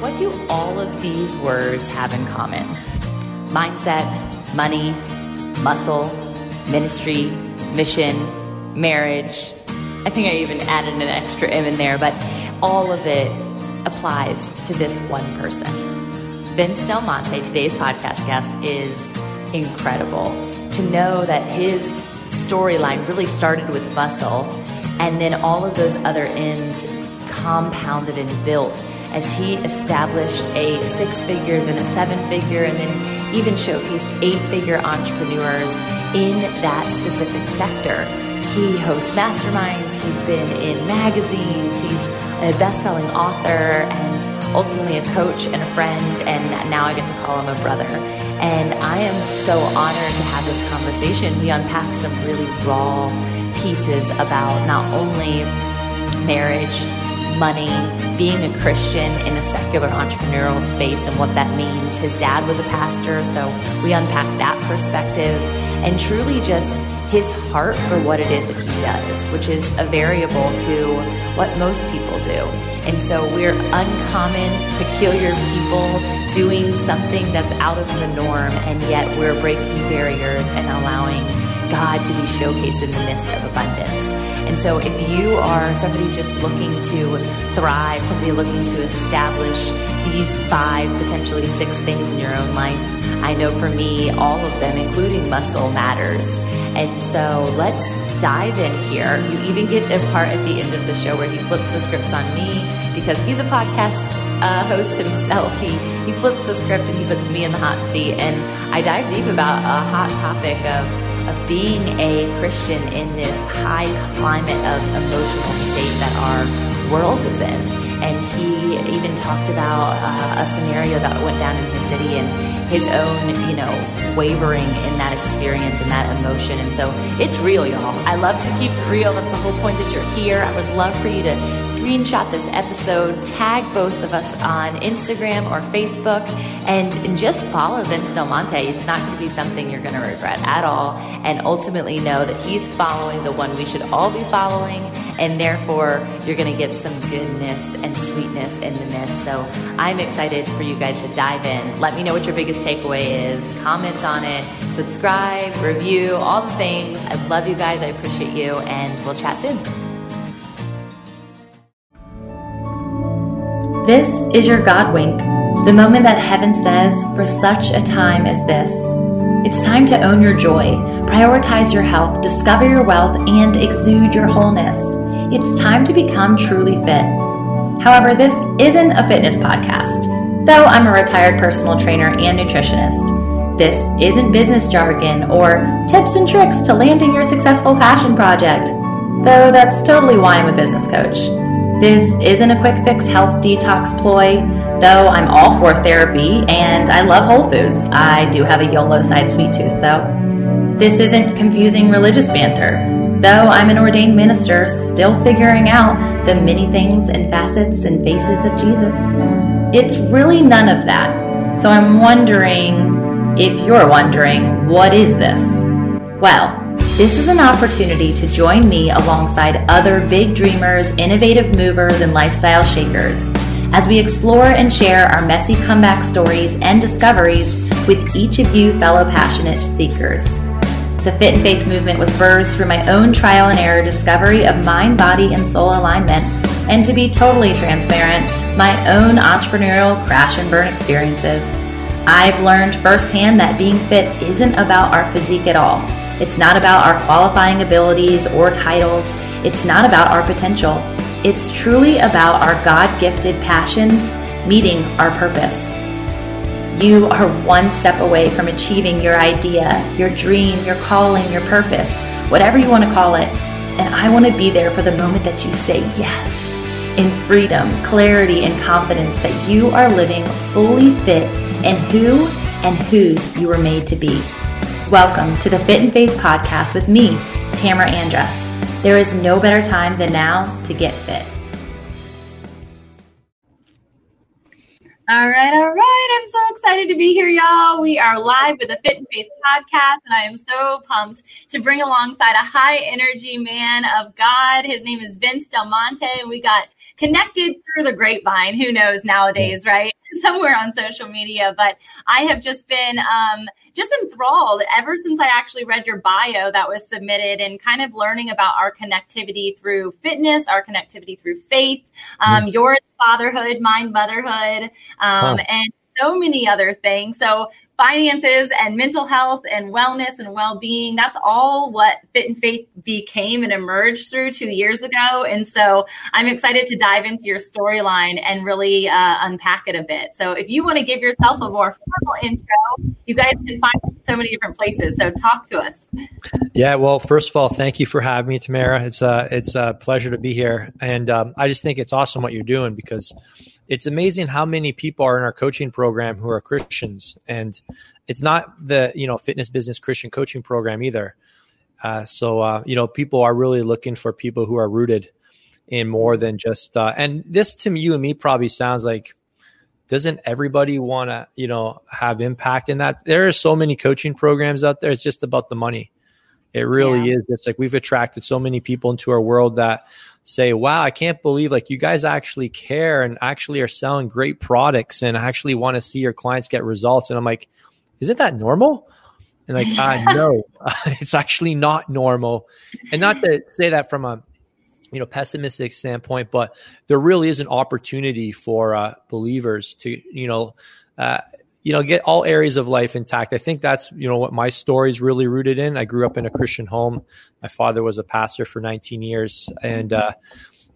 What do all of these words have in common? Mindset, money, muscle, ministry, mission, marriage. I think I even added an extra M in there, but all of it applies to this one person. Vince Del Monte, today's podcast guest, is incredible. To know that his storyline really started with muscle and then all of those other M's compounded and built as he established a six figure, then a seven figure, and then even showcased eight figure entrepreneurs in that specific sector. He hosts masterminds, he's been in magazines, he's a best selling author, and ultimately a coach and a friend, and now I get to call him a brother. And I am so honored to have this conversation. We unpack some really raw pieces about not only marriage, money, being a Christian in a secular entrepreneurial space and what that means. His dad was a pastor, so we unpack that perspective and truly just his heart for what it is that he does, which is a variable to what most people do. And so we're uncommon, peculiar people doing something that's out of the norm, and yet we're breaking barriers and allowing God to be showcased in the midst of abundance. And so if you are somebody just looking to thrive, somebody looking to establish these five, potentially six things in your own life, I know for me, all of them, including muscle, matters. And so let's dive in here. You even get a part at the end of the show where he flips the scripts on me because he's a podcast uh, host himself. He he flips the script and he puts me in the hot seat, and I dive deep about a hot topic of of being a Christian in this high climate of emotional state that our world is in. And he even talked about uh, a scenario that went down in his city and his own, you know, wavering in that experience and that emotion. And so it's real, y'all. I love to keep it real. That's the whole point that you're here. I would love for you to screenshot this episode, tag both of us on Instagram or Facebook, and, and just follow Vince Del Monte. It's not going to be something you're going to regret at all. And ultimately know that he's following the one we should all be following. And therefore, you're going to get some goodness and sweetness in the midst. So I'm excited for you guys to dive in. Let me know what your biggest takeaway is. Comment on it, subscribe, review, all the things. I love you guys. I appreciate you. And we'll chat soon. This is your God wink, the moment that heaven says, for such a time as this. It's time to own your joy, prioritize your health, discover your wealth, and exude your wholeness. It's time to become truly fit. However, this isn't a fitness podcast, though I'm a retired personal trainer and nutritionist. This isn't business jargon or tips and tricks to landing your successful passion project, though that's totally why I'm a business coach. This isn't a quick fix health detox ploy, though I'm all for therapy and I love Whole Foods. I do have a YOLO side sweet tooth, though. This isn't confusing religious banter, though I'm an ordained minister still figuring out the many things and facets and faces of Jesus. It's really none of that. So I'm wondering if you're wondering, what is this? Well, this is an opportunity to join me alongside other big dreamers, innovative movers, and lifestyle shakers as we explore and share our messy comeback stories and discoveries with each of you fellow passionate seekers. The Fit and Faith movement was birthed through my own trial and error discovery of mind, body, and soul alignment, and to be totally transparent, my own entrepreneurial crash and burn experiences. I've learned firsthand that being fit isn't about our physique at all. It's not about our qualifying abilities or titles. It's not about our potential. It's truly about our God gifted passions meeting our purpose. You are one step away from achieving your idea, your dream, your calling, your purpose, whatever you want to call it. And I want to be there for the moment that you say yes in freedom, clarity, and confidence that you are living fully fit in who and whose you were made to be. Welcome to the Fit and Faith podcast with me, Tamra Andress. There is no better time than now to get fit. All right, all right. I'm so excited to be here, y'all. We are live with the Fit and Faith podcast, and I am so pumped to bring alongside a high energy man of God. His name is Vince Del Monte, and we got connected through the grapevine. Who knows nowadays, right? Somewhere on social media, but I have just been um, just enthralled ever since I actually read your bio that was submitted, and kind of learning about our connectivity through fitness, our connectivity through faith, um, mm. your fatherhood, mine motherhood, um, and so many other things. So finances and mental health and wellness and well-being that's all what fit and faith became and emerged through two years ago. And so i'm excited to dive into your storyline and really uh, unpack it a bit. So if you want to give yourself a more formal intro you guys can find so many different places. So talk to us. Yeah well first of all thank you for having me tamra. It's a uh, it's a pleasure to be here. And um, i just think it's awesome what you're doing because it's amazing how many people are in our coaching program who are Christians, and it's not the you know fitness business Christian coaching program either. Uh, so uh, you know, people are really looking for people who are rooted in more than just. Uh, and this to you and me probably sounds like, doesn't everybody want to you know have impact in that? There are so many coaching programs out there. It's just about the money. It really yeah. is. It's like we've attracted so many people into our world that say, wow, I can't believe like you guys actually care and actually are selling great products and actually want to see your clients get results. And I'm like, isn't that normal? And like, I uh, know it's actually not normal. And not to say that from a, you know, pessimistic standpoint, but there really is an opportunity for uh, believers to, you know, uh, you know, get all areas of life intact. I think that's, you know, what my story is really rooted in. I grew up in a Christian home. My father was a pastor for 19 years and, uh,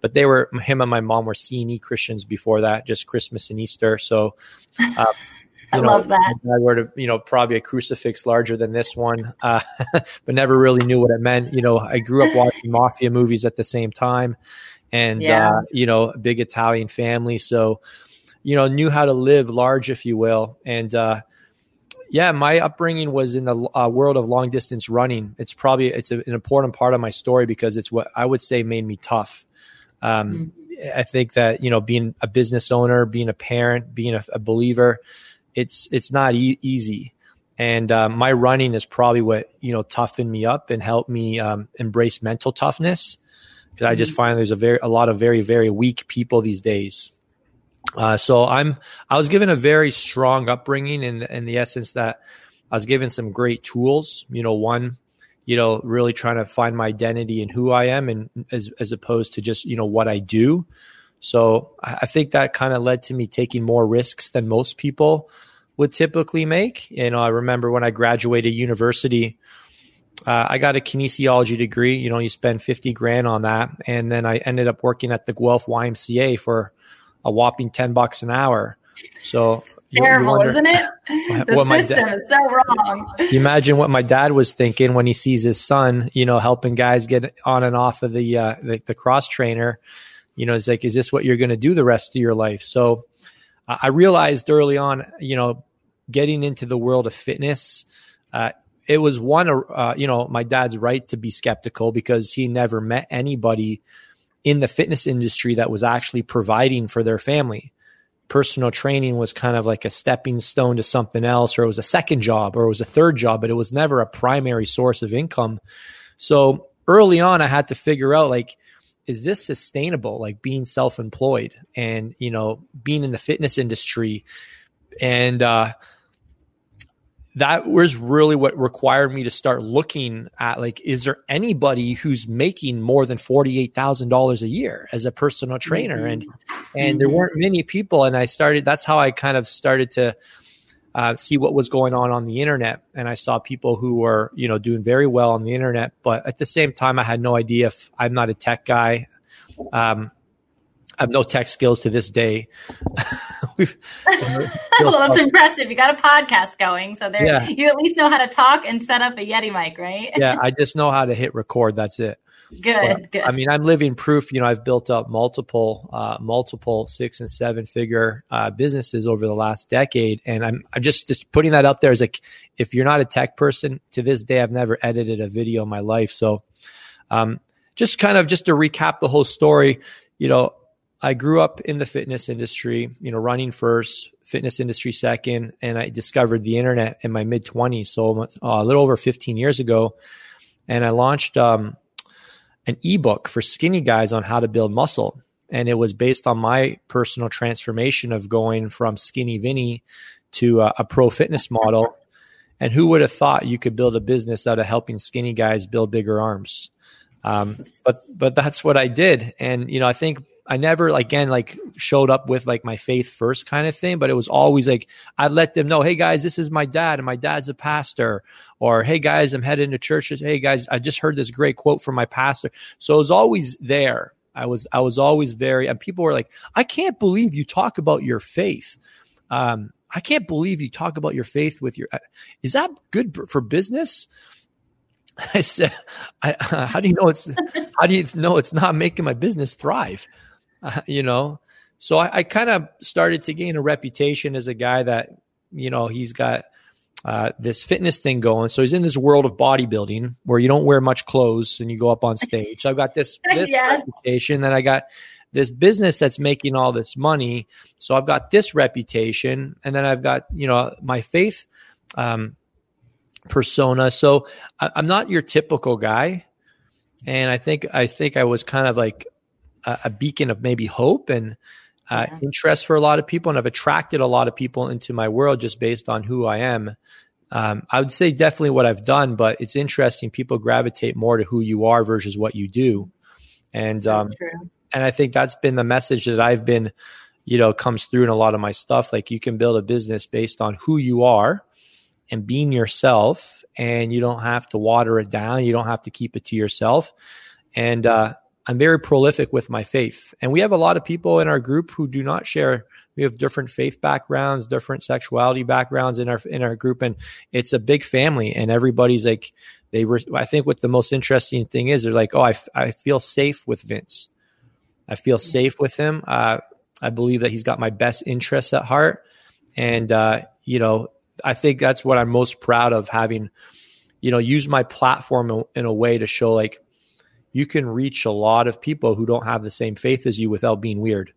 but they were him and my mom were CNE Christians before that, just Christmas and Easter. So, uh, I know, love that. I would have, you know, probably a crucifix larger than this one, uh, but never really knew what it meant. You know, I grew up watching mafia movies at the same time, and yeah. uh, you know, big Italian family. So, you know, knew how to live large, if you will. And uh, yeah, my upbringing was in the uh, world of long distance running. It's probably it's a, an important part of my story because it's what I would say made me tough. Um, mm-hmm. I think that you know, being a business owner, being a parent, being a, a believer, it's it's not e- easy. And uh, my running is probably what you know toughened me up and helped me um, embrace mental toughness because mm-hmm. I just mm-hmm. find there's a very a lot of very very weak people these days. Uh, so I'm I was given a very strong upbringing in in the essence that I was given some great tools. You know, one, you know, really trying to find my identity and who I am, and as as opposed to just you know what I do. So I think that kind of led to me taking more risks than most people would typically make. You know, I remember when I graduated university, uh, I got a kinesiology degree. You know, you spend fifty grand on that, and then I ended up working at the Guelph YMCA for a whopping 10 bucks an hour. So terrible, you wonder, isn't it? The system is so wrong. You imagine what my dad was thinking when he sees his son, you know, helping guys get on and off of the uh, the, the cross trainer. You know, it's like, is this what you're going to do the rest of your life? So uh, I realized early on, you know, getting into the world of fitness, uh, it was one, uh, you know, my dad's right to be skeptical because he never met anybody in the fitness industry that was actually providing for their family. Personal training was kind of like a stepping stone to something else, or it was a second job, or it was a third job, but it was never a primary source of income. So early on, I had to figure out like, is this sustainable? Like being self employed and, you know, being in the fitness industry. And, uh, that was really what required me to start looking at like is there anybody who's making more than $48,000 a year as a personal trainer? And and mm-hmm. there weren't many people. And I started that's how I kind of started to uh, see what was going on on the internet. And I saw people who were you know doing very well on the internet. But at the same time I had no idea if I'm not a tech guy. Um, I have no tech skills to this day. well, that's impressive. You got a podcast going, so there yeah. you at least know how to talk and set up a Yeti mic, right? yeah, I just know how to hit record. That's it. Good, but, good. I mean, I'm living proof. You know, I've built up multiple, uh, multiple six and seven figure uh, businesses over the last decade, and I'm I'm just just putting that out there as like, if you're not a tech person, to this day, I've never edited a video in my life. So, um, just kind of just to recap the whole story, you know, I grew up in the fitness industry, you know, running first, fitness industry second, and I discovered the internet in my mid 20s, so uh, a little over 15 years ago. And I launched um, an ebook for skinny guys on how to build muscle. And it was based on my personal transformation of going from skinny Vinny to a, a pro fitness model. And who would have thought you could build a business out of helping skinny guys build bigger arms? Um, but but that's what I did, and you know I think I never again like showed up with like my faith first kind of thing, but it was always like I'd let them know, hey guys, this is my dad, and my dad's a pastor, or hey guys, I'm heading to churches. Hey guys, I just heard this great quote from my pastor. So it was always there. I was I was always very, and people were like, I can't believe you talk about your faith. Um, I can't believe you talk about your faith with your. Is that good for business? I said, I, uh, how do you know it's how do you know it's not making my business thrive? Uh, you know. So I, I kind of started to gain a reputation as a guy that, you know, he's got uh, this fitness thing going. So he's in this world of bodybuilding where you don't wear much clothes and you go up on stage. So I've got this, this yes. reputation, then I got this business that's making all this money. So I've got this reputation, and then I've got you know my faith um, persona. So I, I'm not your typical guy, and I think I think I was kind of like a, a beacon of maybe hope and uh, yeah. interest for a lot of people, and I've attracted a lot of people into my world just based on who I am. Um, I would say definitely what I've done, but it's interesting. People gravitate more to who you are versus what you do, and so um, and I think that's been the message that I've been, you know, comes through in a lot of my stuff. Like you can build a business based on who you are and being yourself, and you don't have to water it down. You don't have to keep it to yourself, and uh, I'm very prolific with my faith. And we have a lot of people in our group who do not share. We have different faith backgrounds, different sexuality backgrounds in our in our group, and it's a big family. And everybody's like, they were. I think what the most interesting thing is, they're like, oh, I, f- I feel safe with Vince. I feel safe with him. Uh, I believe that he's got my best interests at heart, and uh, you know, I think that's what I'm most proud of having. You know, use my platform in, in a way to show like you can reach a lot of people who don't have the same faith as you without being weird.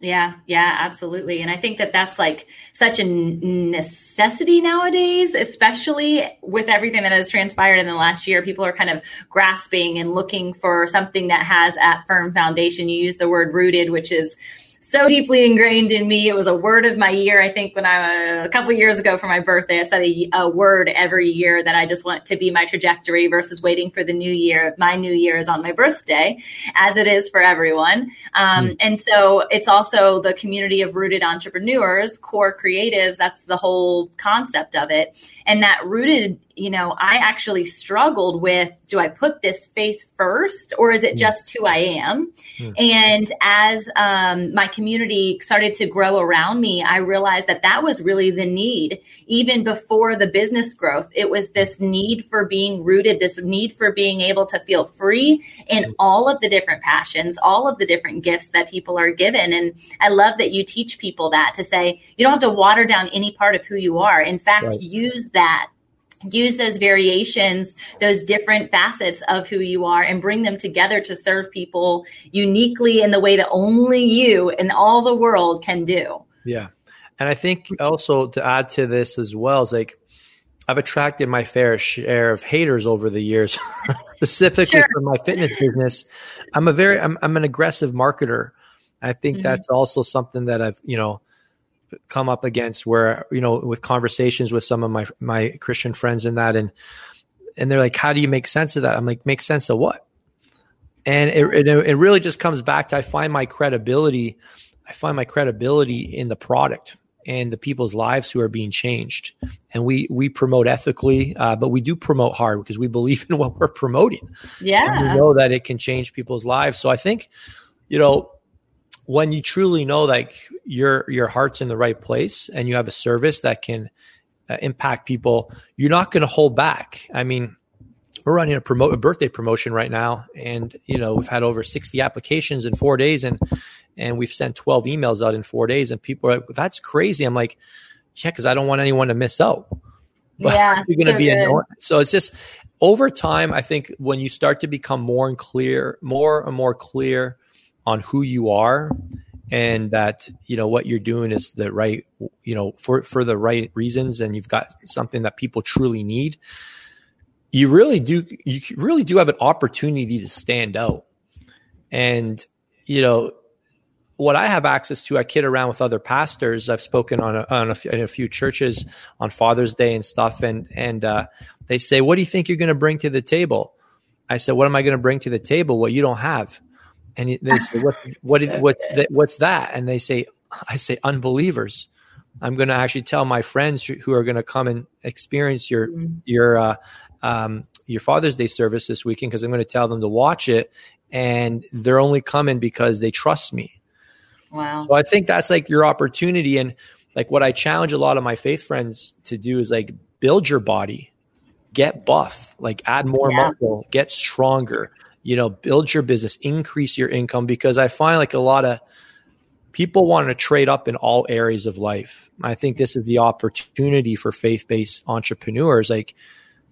Yeah, yeah, absolutely. And I think that that's like such a necessity nowadays, especially with everything that has transpired in the last year. People are kind of grasping and looking for something that has that firm foundation. You use the word rooted, which is so deeply ingrained in me. It was a word of my year. I think when I a couple years ago for my birthday, I said a, a, word every year that I just want to be my trajectory versus waiting for the new year. My new year is on my birthday, as it is for everyone. Um, mm. And so it's also the community of rooted entrepreneurs, core creatives. That's the whole concept of it. And that rooted you know, I actually struggled with do I put this faith first or is it mm. just who I am? Mm. And as um, my community started to grow around me, I realized that that was really the need, even before the business growth. It was this need for being rooted, this need for being able to feel free in mm. all of the different passions, all of the different gifts that people are given. And I love that you teach people that to say, you don't have to water down any part of who you are. In fact, right. use that use those variations, those different facets of who you are, and bring them together to serve people uniquely in the way that only you and all the world can do. Yeah. And I think also to add to this as well is like, I've attracted my fair share of haters over the years, specifically sure. for my fitness business. I'm a very, I'm, I'm an aggressive marketer. I think mm-hmm. that's also something that I've, you know, come up against where you know with conversations with some of my my Christian friends and that and and they're like how do you make sense of that? I'm like make sense of what? And it, it, it really just comes back to I find my credibility I find my credibility in the product and the people's lives who are being changed. And we we promote ethically uh, but we do promote hard because we believe in what we're promoting. Yeah and we know that it can change people's lives. So I think you know when you truly know like your your heart's in the right place and you have a service that can uh, impact people, you're not going to hold back. I mean, we're running a promote a birthday promotion right now, and you know we've had over 60 applications in four days, and and we've sent 12 emails out in four days, and people are like, "That's crazy." I'm like, "Yeah," because I don't want anyone to miss out. But yeah, you're going to be annoying. So it's just over time. I think when you start to become more and clear, more and more clear on who you are and that you know what you're doing is the right you know for for the right reasons and you've got something that people truly need you really do you really do have an opportunity to stand out and you know what I have access to, I kid around with other pastors. I've spoken on a, on a, in a few churches on Father's Day and stuff, and and uh, they say, "What do you think you're going to bring to the table?" I said, "What am I going to bring to the table? What you don't have?" And they say, "What what so what's that, what's that?" And they say, "I say unbelievers." I'm going to actually tell my friends who are going to come and experience your mm-hmm. your uh, um, your Father's Day service this weekend because I'm going to tell them to watch it, and they're only coming because they trust me Wow. So I think that's like your opportunity. And like what I challenge a lot of my faith friends to do is like build your body, get buff, like add more yeah. muscle, get stronger, you know, build your business, increase your income. Because I find like a lot of people want to trade up in all areas of life. I think this is the opportunity for faith based entrepreneurs. Like,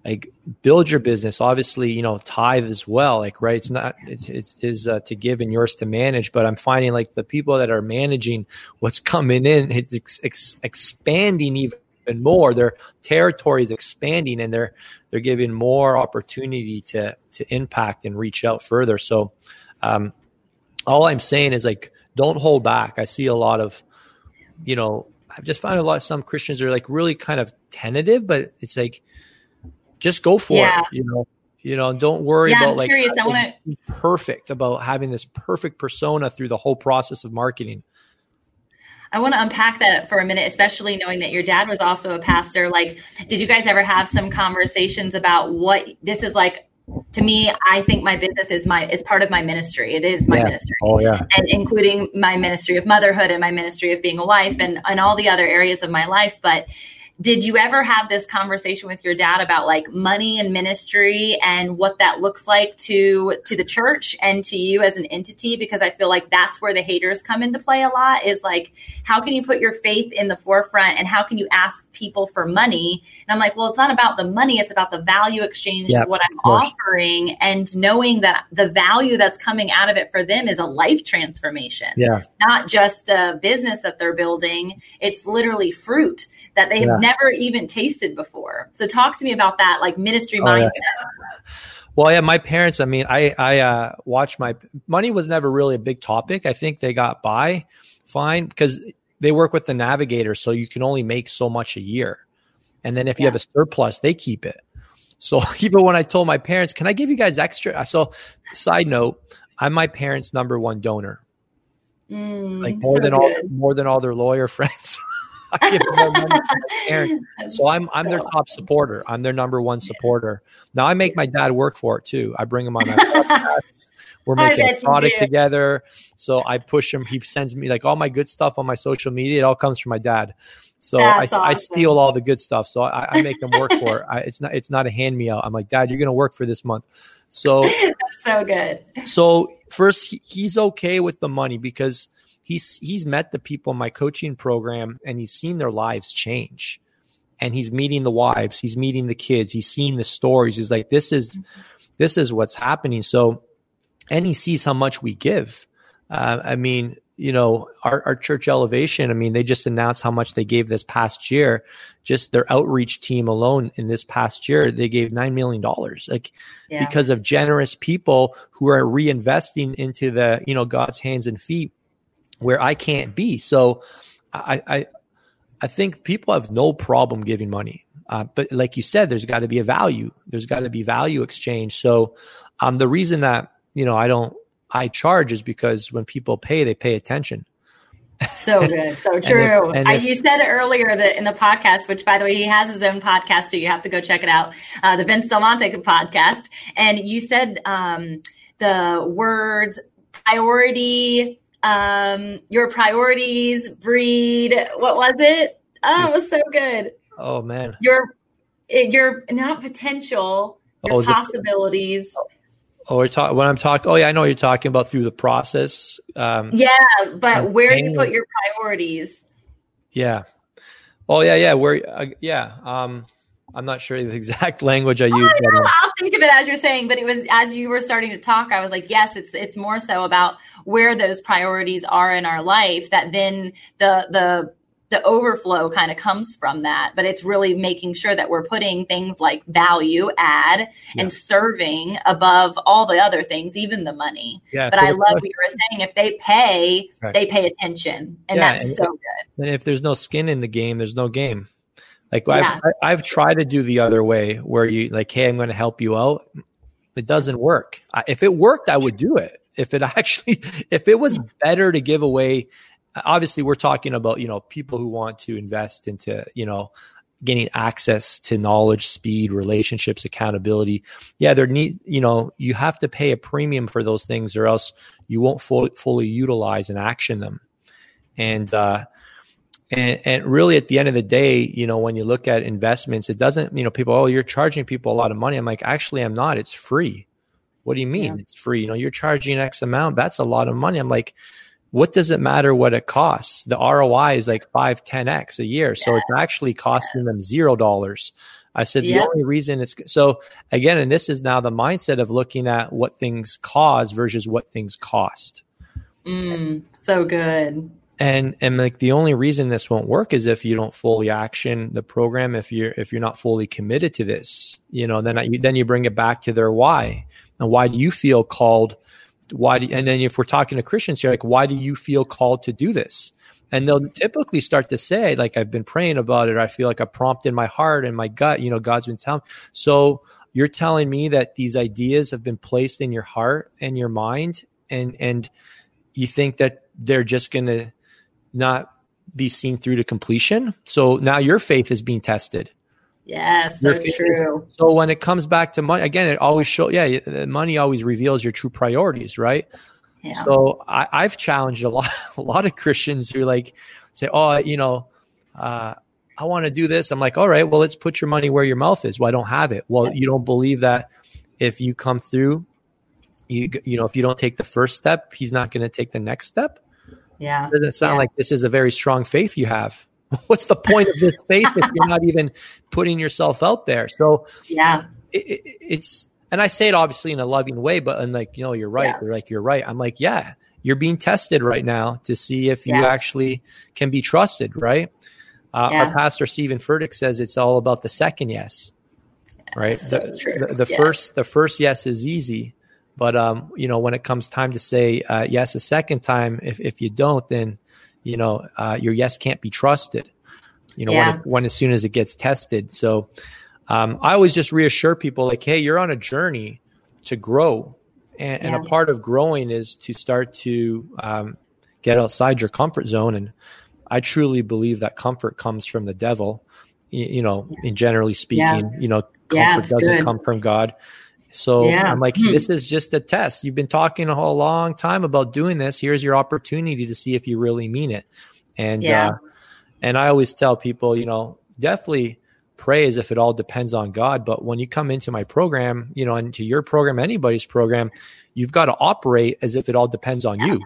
like build your business obviously you know tithe as well like right it's not it's it's is uh, to give and yours to manage but i'm finding like the people that are managing what's coming in it's ex- ex- expanding even more their territory is expanding and they're they're giving more opportunity to to impact and reach out further so um all i'm saying is like don't hold back i see a lot of you know i've just found a lot of some christians are like really kind of tentative but it's like just go for yeah. it. You know, you know, don't worry yeah, about I'm like curious. I want to perfect about having this perfect persona through the whole process of marketing. I want to unpack that for a minute, especially knowing that your dad was also a pastor. Like, did you guys ever have some conversations about what this is like? To me, I think my business is my is part of my ministry. It is my yeah. ministry. Oh yeah. And including my ministry of motherhood and my ministry of being a wife and, and all the other areas of my life. But did you ever have this conversation with your dad about like money and ministry and what that looks like to to the church and to you as an entity? Because i feel like that's where the haters come into play a lot is like how can you put your faith in the forefront and how can you ask people for money? And i'm like well it's not about the money it's about the value exchange yep, of what i'm of offering and knowing that the value that's coming out of it for them is a life transformation yeah. not just a business that they're building. It's literally fruit that they have yeah. Never even tasted before. So talk to me about that, like ministry oh, mindset. Yeah. Well, yeah, my parents. I mean, I I uh, watched my money was never really a big topic. I think they got by fine because they work with the navigator, so you can only make so much a year, and then if yeah. you have a surplus, they keep it. So even when I told my parents, "Can I give you guys extra?" I so, side note, I'm my parents' number one donor. Mm, like more so than good. all more than all their lawyer friends. I give more money so I'm I'm their top supporter. I'm their number one supporter. Now I make my dad work for it too. I bring him on my podcast. We're making a product together. So I push him. He sends me like all my good stuff on my social media. It all comes from my dad. So I, awesome. I steal all the good stuff. So I, I make them work for it. I, it's not it's not a hand me out. I'm like, Dad, you're going to work for this month. So so good. So first, he, he's okay with the money because he's he's met the people in my coaching program and he's seen their lives change. And he's meeting the wives he's meeting the kids he's seeing the stories. He's like this is this is what's happening. So and he sees how much we give. Uh, i mean you know our, our church elevation i mean they just announced how much they gave this past year. Just their outreach team alone in this past year they gave nine million dollars. Like yeah. because of generous people who are reinvesting into the you know god's hands and feet where I can't be. So I, I, I think people have no problem giving money. Uh, but like you said, there's got to be a value. There's got to be value exchange. So um, the reason that you know I don't I charge is because when people pay, they pay attention. So good, so true. and if, and if, you said earlier that in the podcast, which by the way, he has his own podcast too. You have to go check it out, uh, the Vince Del Monte podcast. And you said um, the words priority, um, your priorities, breed. What was it? Oh, it was so good. Oh man. Your your not potential, your oh, possibilities. The, oh, we're talking when I'm talking. Oh yeah, I know what you're talking about through the process. Um, yeah, but where you put your priorities. Yeah. Oh yeah, yeah. Where? Uh, yeah. Um, I'm not sure the exact language I used. I know, uh, I'll think of it as you're saying, but it was as you were starting to talk, I was like, yes, it's it's more so about where those priorities are in our life that then the the the overflow kind of comes from that but it's really making sure that we're putting things like value add yeah. and serving above all the other things even the money yeah, but i love what you were saying if they pay right. they pay attention and yeah, that's and, so good and if there's no skin in the game there's no game like yeah. I've, I've tried to do the other way where you like hey i'm going to help you out. It doesn't work. If it worked i would do it. If it actually if it was better to give away obviously we're talking about you know people who want to invest into you know getting access to knowledge speed relationships accountability. Yeah there need you know you have to pay a premium for those things or else you won't fully, fully utilize and action them. And uh and, and really at the end of the day you know when you look at investments it doesn't you know people oh you're charging people a lot of money i'm like actually i'm not it's free what do you mean yeah. it's free you know you're charging x amount that's a lot of money i'm like what does it matter what it costs? The ROI is like five, 10x a year. Yes. So it's actually costing yes. them zero dollars. I said the only reason it's so again, and this is now the mindset of looking at what things cause versus what things cost. Mm, so good. And and like the only reason this won't work is if you don't fully action the program. If you're if you're not fully committed to this, you know, then I, then you bring it back to their why. And why do you feel called why do, and then if we're talking to Christians, you're like, why do you feel called to do this? And they'll typically start to say, like, I've been praying about it. I feel like a prompt in my heart and my gut, you know, God's been telling. So you're telling me that these ideas have been placed in your heart and your mind and, and you think that they're just going to not be seen through to completion. So now your faith is being tested. Yes, so true. So when it comes back to money, again, it always shows. Yeah, money always reveals your true priorities, right? Yeah. So I, I've challenged a lot, a lot of Christians who like say, "Oh, you know, uh, I want to do this." I'm like, "All right, well, let's put your money where your mouth is." Well, I don't have it. Well, you don't believe that if you come through, you you know, if you don't take the first step, he's not going to take the next step. Yeah, it doesn't sound yeah. like this is a very strong faith you have. what's the point of this faith if you're not even putting yourself out there? So yeah, it, it, it's and I say it obviously in a loving way, but and like you know, you're right. Yeah. You're like you're right. I'm like yeah, you're being tested right now to see if you actually can be trusted, right? Uh, yeah. Our pastor Steven Furtick says it's all about the second yes, right? So the, the, the yes. first the first yes is easy, but um, you know when it comes time to say uh, yes a second time, if if you don't, then you know, uh, your yes can't be trusted. You know, yeah. when, it, when as soon as it gets tested. So um, I always just reassure people like, hey, you're on a journey to grow, and, yeah. and a part of growing is to start to um, get outside your comfort zone. And I truly believe that comfort comes from the devil. You, you know, in generally speaking, yeah. you know, comfort doesn't good. come from God. So yeah. I'm like, hmm. this is just a test. You've been talking a whole long time about doing this. Here's your opportunity to see if you really mean it. And yeah. uh, and I always tell people, you know, definitely pray as if it all depends on God. But when you come into my program, you know, into your program, anybody's program, you've got to operate as if it all depends on you.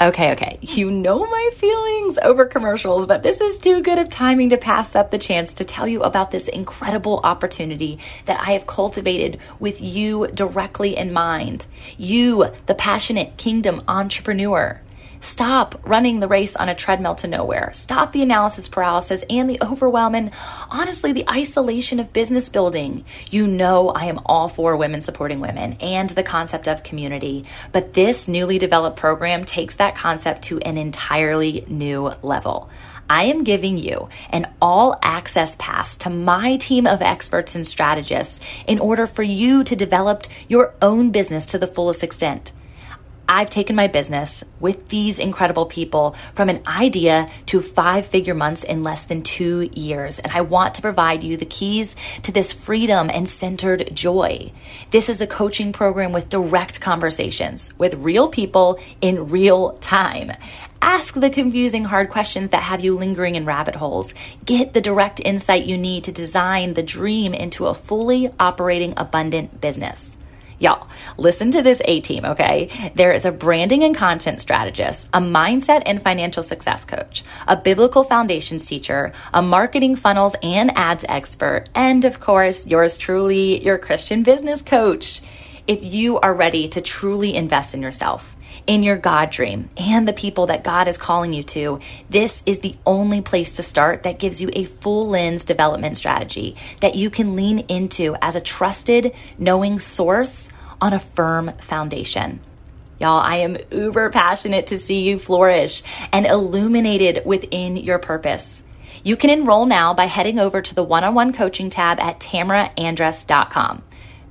Okay, okay. You know my feelings over commercials, but this is too good of timing to pass up the chance to tell you about this incredible opportunity that I have cultivated with you directly in mind. You, the passionate kingdom entrepreneur. Stop running the race on a treadmill to nowhere. Stop the analysis paralysis and the overwhelm and honestly the isolation of business building. You know I am all for women supporting women and the concept of community, but this newly developed program takes that concept to an entirely new level. I am giving you an all access pass to my team of experts and strategists in order for you to develop your own business to the fullest extent. I've taken my business with these incredible people from an idea to five figure months in less than two years. And I want to provide you the keys to this freedom and centered joy. This is a coaching program with direct conversations with real people in real time. Ask the confusing, hard questions that have you lingering in rabbit holes. Get the direct insight you need to design the dream into a fully operating, abundant business. Y'all, listen to this A team, okay? There is a branding and content strategist, a mindset and financial success coach, a biblical foundations teacher, a marketing funnels and ads expert, and of course, yours truly, your Christian business coach. If you are ready to truly invest in yourself, in your God dream and the people that God is calling you to, this is the only place to start that gives you a full lens development strategy that you can lean into as a trusted, knowing source on a firm foundation. Y'all, I am uber passionate to see you flourish and illuminated within your purpose. You can enroll now by heading over to the one on one coaching tab at tamraandress.com.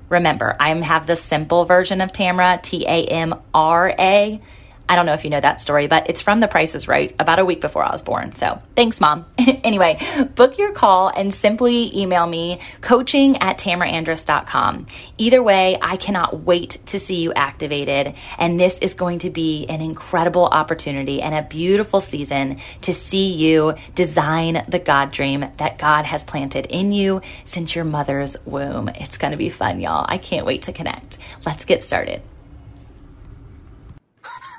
Remember, I have the simple version of Tamra, T A M R A. I don't know if you know that story, but it's from The Price is Right about a week before I was born. So thanks, mom. anyway, book your call and simply email me coaching at tamraandress.com. Either way, I cannot wait to see you activated. And this is going to be an incredible opportunity and a beautiful season to see you design the God dream that God has planted in you since your mother's womb. It's going to be fun, y'all. I can't wait to connect. Let's get started.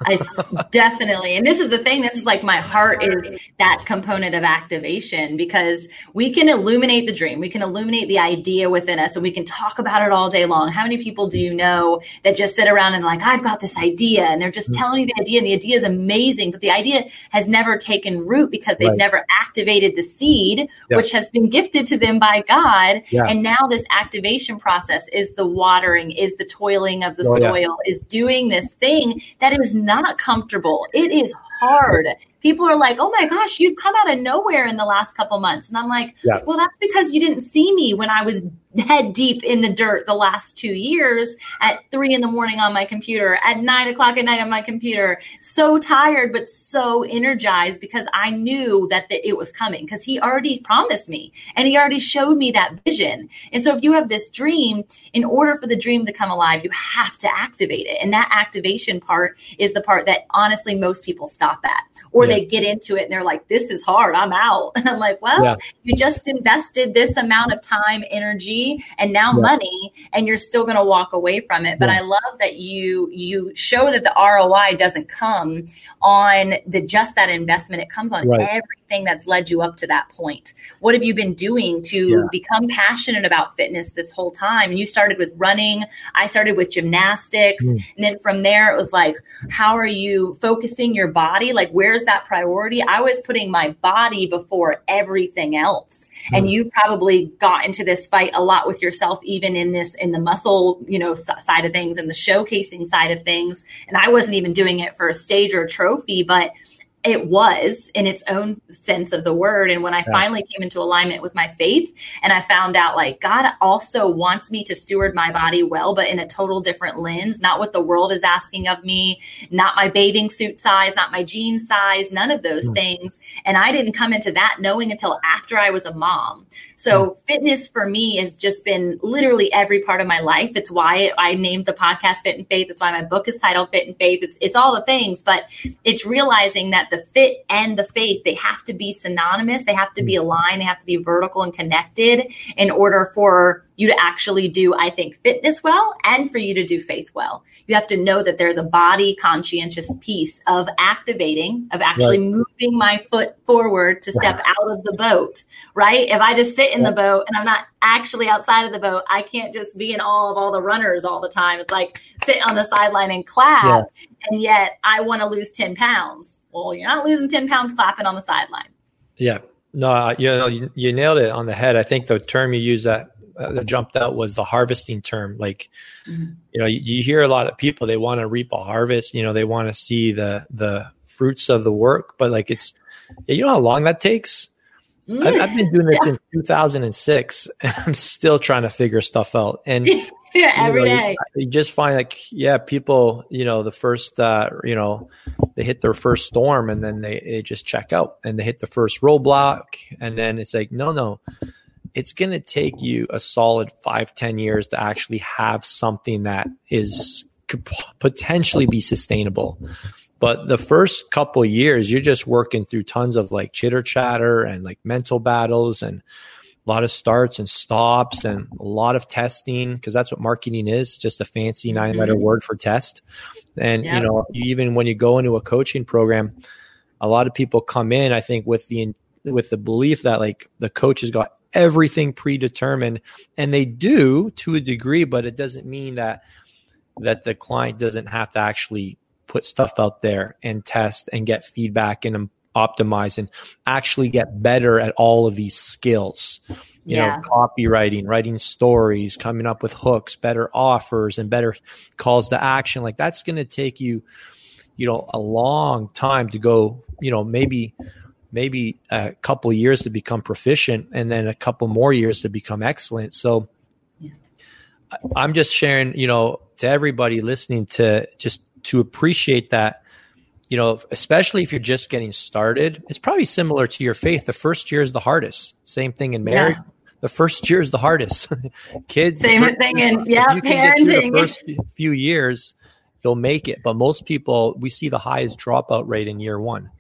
I definitely, and this is the thing. This is like my heart is that component of activation because we can illuminate the dream, we can illuminate the idea within us, and we can talk about it all day long. How many people do you know that just sit around and like, I've got this idea, and they're just mm-hmm. telling you the idea, and the idea is amazing, but the idea has never taken root because they've right. never activated the seed, yeah. which has been gifted to them by God, yeah. and now this activation process is the watering, is the toiling of the oh, soil, yeah. is doing this thing that is not comfortable. It is hard. People are like, "Oh my gosh, you've come out of nowhere in the last couple months," and I'm like, yeah. "Well, that's because you didn't see me when I was head deep in the dirt the last two years at three in the morning on my computer, at nine o'clock at night on my computer, so tired but so energized because I knew that the, it was coming because he already promised me and he already showed me that vision. And so, if you have this dream, in order for the dream to come alive, you have to activate it, and that activation part is the part that honestly most people stop stop at. Or yeah. they get into it and they're like, this is hard. I'm out. And I'm like, well, yeah. you just invested this amount of time, energy, and now yeah. money, and you're still going to walk away from it. But I love that you, you show that the ROI doesn't come on the, just that investment. It comes on right. Everything that's led you up to that point. What have you been doing to become passionate about fitness this whole time? And you started with running. I started with gymnastics. Mm. And then from there, it was like, how are you focusing your body? body like where's that priority i was putting my body before everything else mm. and you probably got into this fight a lot with yourself even in this in the muscle you know side of things and the showcasing side of things and i wasn't even doing it for a stage or a trophy but it was in its own sense of the word. And when I yeah. finally came into alignment with my faith and I found out like God also wants me to steward my body well, but in a total different lens, not what the world is asking of me, not my bathing suit size, not my jean size, none of those mm. things. And I didn't come into that knowing until after I was a mom. So fitness for me has just been literally every part of my life. It's why I named the podcast Fit and Faith. It's why my book is titled Fit and Faith. It's, it's all the things, but it's realizing that the fit and the faith, they have to be synonymous. They have to be mm. aligned. They have to be vertical and connected in order for you to actually do, I think, fitness well and for you to do faith well. You have to know that there's a body conscientious piece of activating, of actually right. moving my foot forward to step out of the boat, right? If I just sit in the boat and I'm not actually outside of the boat, I can't just be in awe of all the runners all the time. It's like sit on the sideline and clap. Yeah. And yet I want to lose 10 pounds. Well, you're not losing 10 pounds clapping on the sideline. Yeah. No, you know, you, nailed it on the head. I think the term you use that that jumped out was the harvesting term. Like, mm-hmm. you know, you, you, hear a lot of people they want to reap a harvest. You know, they want to see the the fruits of the work, but like it's, you know how long that takes. Mm-hmm. I've, I've, been doing this yeah. since 2006, and I'm still trying to figure stuff out. And yeah, every you know, day. You, you, just find like, yeah, people, you know, the first, uh, you know, they hit their first storm, and then they, they just check out, and they hit the first roadblock, and then it's like, no, no it's going to take you a solid five, ten years to actually have something that is could potentially be sustainable. But the first couple years, you're just working through tons of like chitter chatter and like mental battles and a lot of starts and stops and a lot of testing because that's what marketing is just a fancy nine letter mm-hmm. word for test and you know even when you go into a coaching program a lot of people come in i think with the with the belief that like the coach has got everything predetermined and they do to a degree but it doesn't mean that that the client doesn't have to actually put stuff out there and test and get feedback and optimize and actually get better at all of these skills you yeah. know copywriting writing stories coming up with hooks better offers and better calls to action like that's going to take you you know a long time to go you know maybe maybe a couple years to become proficient and then a couple more years to become excellent so yeah. i'm just sharing you know to everybody listening to just to appreciate that you know, especially if you're just getting started, it's probably similar to your faith. The first year is the hardest. Same thing in marriage. Yeah. The first year is the hardest. Kids, same thing in yeah, parenting. the first few years, you'll make it. But most people, we see the highest dropout rate in year one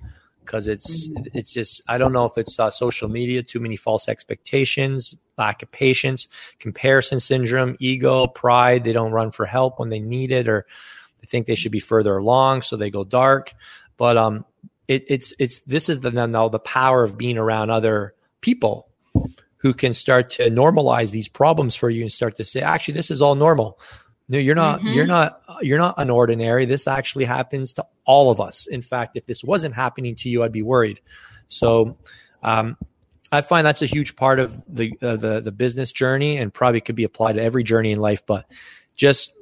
because it's mm-hmm. it's just I don't know if it's uh, social media, too many false expectations, lack of patience, comparison syndrome, ego, pride. They don't run for help when they need it, or they think they should be further along, so they go dark. But um, it, it's it's this is the now the power of being around other people who can start to normalize these problems for you and start to say, actually, this is all normal. No, you're not. Mm-hmm. You're not. You're not unordinary. This actually happens to all of us. In fact, if this wasn't happening to you, I'd be worried. So, um, I find that's a huge part of the uh, the the business journey, and probably could be applied to every journey in life. But just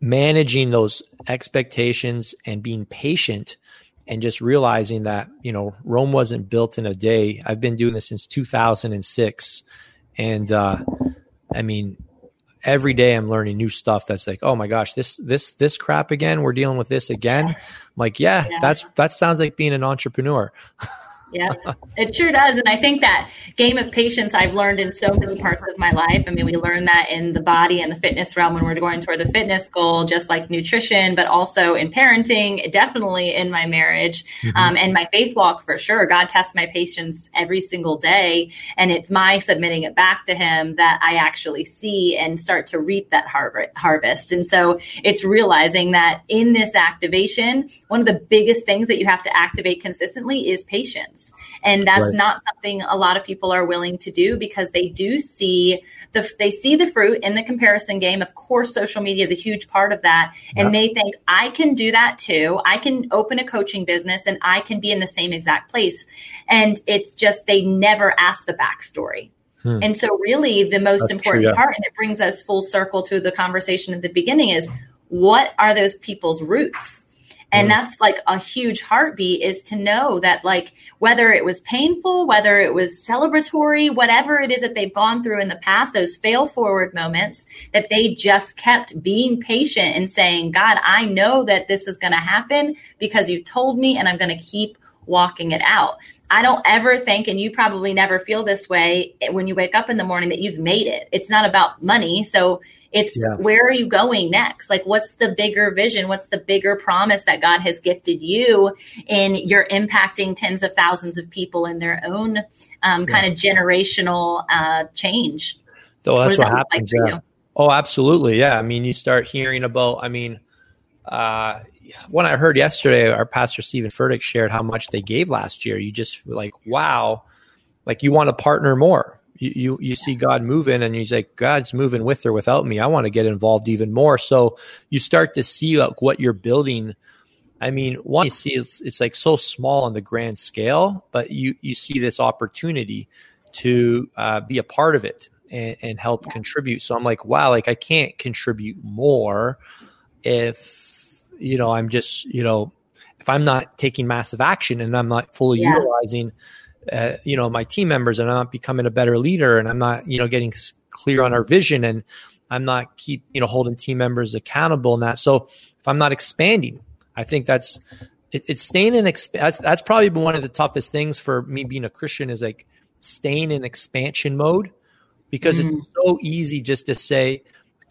managing those expectations and being patient and just realizing that you know Rome wasn't built in a day. I've been doing this since 2006, and uh, I mean every day I'm learning new stuff. That's like, oh my gosh, this this this crap again. We're dealing with this again. I'm like, yeah, yeah, that's that sounds like being an entrepreneur. Yeah, it sure does. And I think that game of patience I've learned in so many parts of my life. I mean, we learn that in the body and the fitness realm when we're going towards a fitness goal, just like nutrition, but also in parenting, definitely in my marriage mm-hmm. um, and my faith walk for sure. God tests my patience every single day. And it's my submitting it back to Him that I actually see and start to reap that har- harvest. And so it's realizing that in this activation, one of the biggest things that you have to activate consistently is patience. And that's right. not something a lot of people are willing to do because they do see the they see the fruit in the comparison game. Of course, social media is a huge part of that. And they think I can do that too. I can open a coaching business and I can be in the same exact place. And it's just they never ask the backstory. Hmm. And so, really, the most That's important true, yeah. part, and it brings us full circle to the conversation at the beginning, is what are those people's roots? And that's like a huge heartbeat is to know that, like, whether it was painful, whether it was celebratory, whatever it is that they've gone through in the past, those fail forward moments, that they just kept being patient and saying, God, I know that this is going to happen because you told me, and I'm going to keep walking it out. I don't ever think, and you probably never feel this way when you wake up in the morning that you've made it. It's not about money. So it's yeah. where are you going next? Like, what's the bigger vision? What's the bigger promise that God has gifted you in you're impacting tens of thousands of people in their own um, kind of generational uh, change? So that's what, what that happens. Like yeah. Oh, absolutely. Yeah. I mean, you start hearing about, I mean, uh, when I heard yesterday, our pastor Steven Furtick shared how much they gave last year. You just like, wow, like you want to partner more you, you, you see God moving and he's like, God's moving with or without me. I want to get involved even more. So you start to see like what you're building. I mean, one you see it's, it's like so small on the grand scale, but you, you see this opportunity to uh, be a part of it and, and help yeah. contribute. So I'm like, wow, like I can't contribute more if, you know, I'm just, you know, if I'm not taking massive action and I'm not fully yeah. utilizing uh, you know my team members and i'm not becoming a better leader and i'm not you know getting clear on our vision and i'm not keep you know holding team members accountable and that so if i'm not expanding i think that's it, it's staying in exp- that's, that's probably been one of the toughest things for me being a christian is like staying in expansion mode because mm-hmm. it's so easy just to say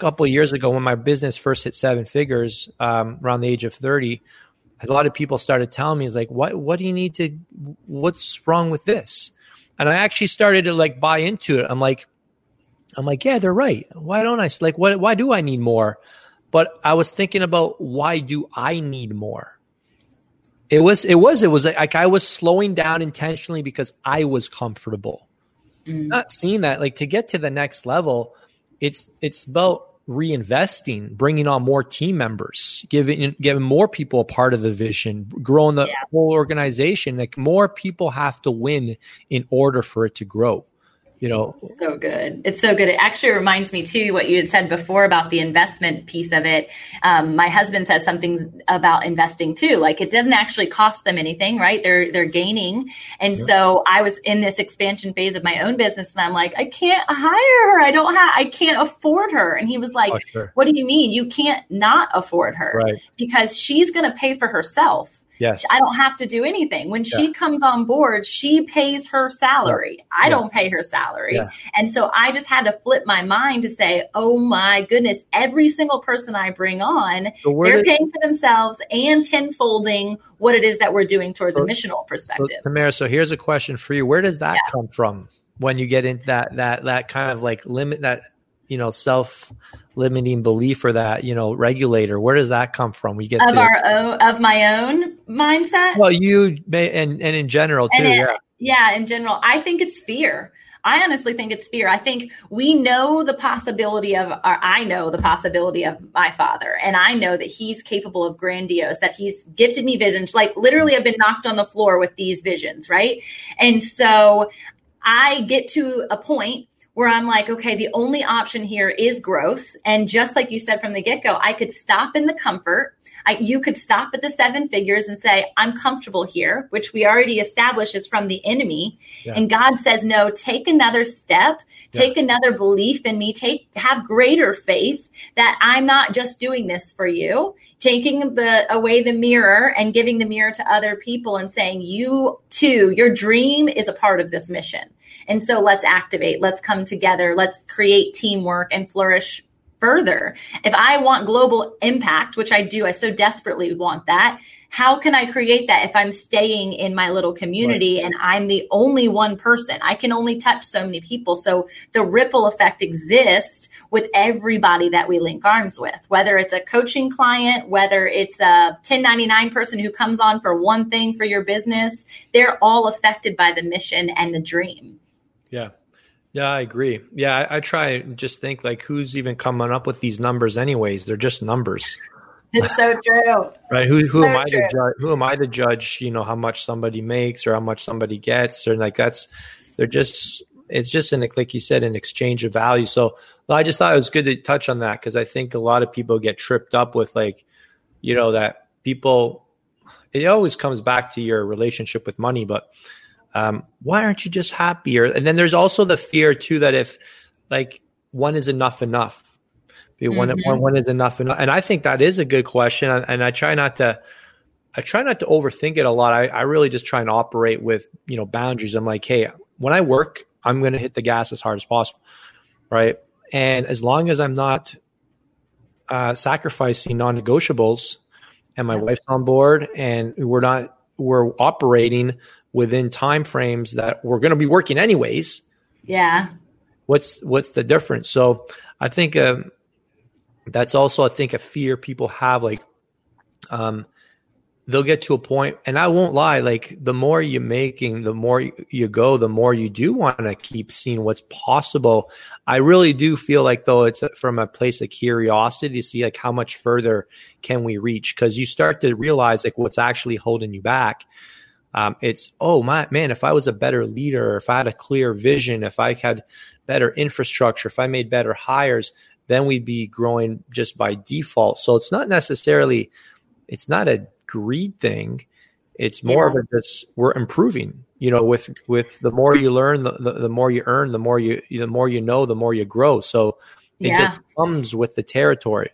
couple years ago when my business first hit seven figures um, around the age of 30 a lot of people started telling me is like what what do you need to what's wrong with this And I actually started to like buy into it. I'm like, I'm like, yeah, they're right. Why don't I like what why do I need more? But I was thinking about why do I need more? It was it was it was like I was slowing down intentionally because I was comfortable. Mm. Not seeing that like to get to the next level, it's it's about reinvesting, bringing on more team members, giving giving more people a part of the vision, growing the yeah. whole organization. Like more people have to win in order for it to grow you know. So good. It's so good. It actually reminds me too what you had said before about the investment piece of it. Um, my husband says something about investing too. Like it doesn't actually cost them anything right? They're they're gaining. And yeah. so i was in this expansion phase of my own business and i'm like i can't hire her. I don't have i can't afford her. And he was like oh, sure. what do you mean? You can't not afford her. Right. because she's going to pay for herself Yes. I don't have to do anything. When yeah. she comes on board, she pays her salary. Yeah. I don't pay her salary. And so I just had to flip my mind to say, oh my goodness, every single person I bring on, so they're paying for themselves and tenfolding what it is that we're doing towards so, a missional perspective. So, Tamra, so here's a question for you. Where does that come from? When you get into that that that kind of like limit that you know self limiting belief or that you know regulator where does that come from we get of our own of my own mindset well you may and and in general too it, yeah yeah in general i think it's fear I honestly think it's fear. I think we know the possibility of, or I know the possibility of my father, and I know that he's capable of grandiose, that he's gifted me visions. Like literally, I've been knocked on the floor with these visions, right? And so I get to a point where I'm like, okay, the only option here is growth. And just like you said from the get go, I could stop in the comfort. I, you could stop at the seven figures and say, I'm comfortable here, which we already established is from the enemy. Yeah. And God says, no, take another step, take yeah. another belief in me, take, have greater faith that I'm not just doing this for you, taking the, away the mirror and giving the mirror to other people and saying, you too, your dream is a part of this mission. And so let's activate, let's come together, let's create teamwork and flourish further. If I want global impact, which I do, I so desperately want that. How can I create that if I'm staying in my little community right. and I'm the only one person? I can only touch so many people. So the ripple effect exists with everybody that we link arms with, whether it's a coaching client, whether it's a 1099 person who comes on for one thing for your business, they're all affected by the mission and the dream. Yeah. Yeah, I agree. Yeah, I, I, try and just think like who's even coming up with these numbers anyways? They're just numbers. It's so true. right. Who who so am I true. to judge who am I to judge, you know, how much somebody makes or how much somebody gets or like that's they're just it's just in like you said, an exchange of value. So well, I just thought it was good to touch on that because I think a lot of people get tripped up with like, you know, that people it always comes back to your relationship with money, but um, why aren't you just happier? And then there's also the fear too that if like one is enough enough, mm-hmm. one, one, one is enough enough. And I think that is a good question. And I try not to, I try not to overthink it a lot. I, I really just try and operate with, you know, boundaries. I'm like, Hey, when I work, I'm going to hit the gas as hard as possible. Right. And as long as I'm not uh, sacrificing non-negotiables and my wife's on board and we're not, we're operating within time frames that we're going to be working anyways. Yeah. What's what's the difference? So I think um, that's also I think a fear people have like um they'll get to a point and I won't lie like the more you're making the more you go the more you do want to keep seeing what's possible. I really do feel like though it's from a place of curiosity to see like how much further can we reach cuz you start to realize like what's actually holding you back um, it's oh my man, if I was a better leader, if I had a clear vision, if I had better infrastructure, if I made better hires, then we'd be growing just by default. So it's not necessarily, it's not a greed thing. It's more yeah. of a just we're improving. You know, with with the more you learn, the, the, the more you earn, the more you the more you know, the more you grow. So it yeah. just comes with the territory.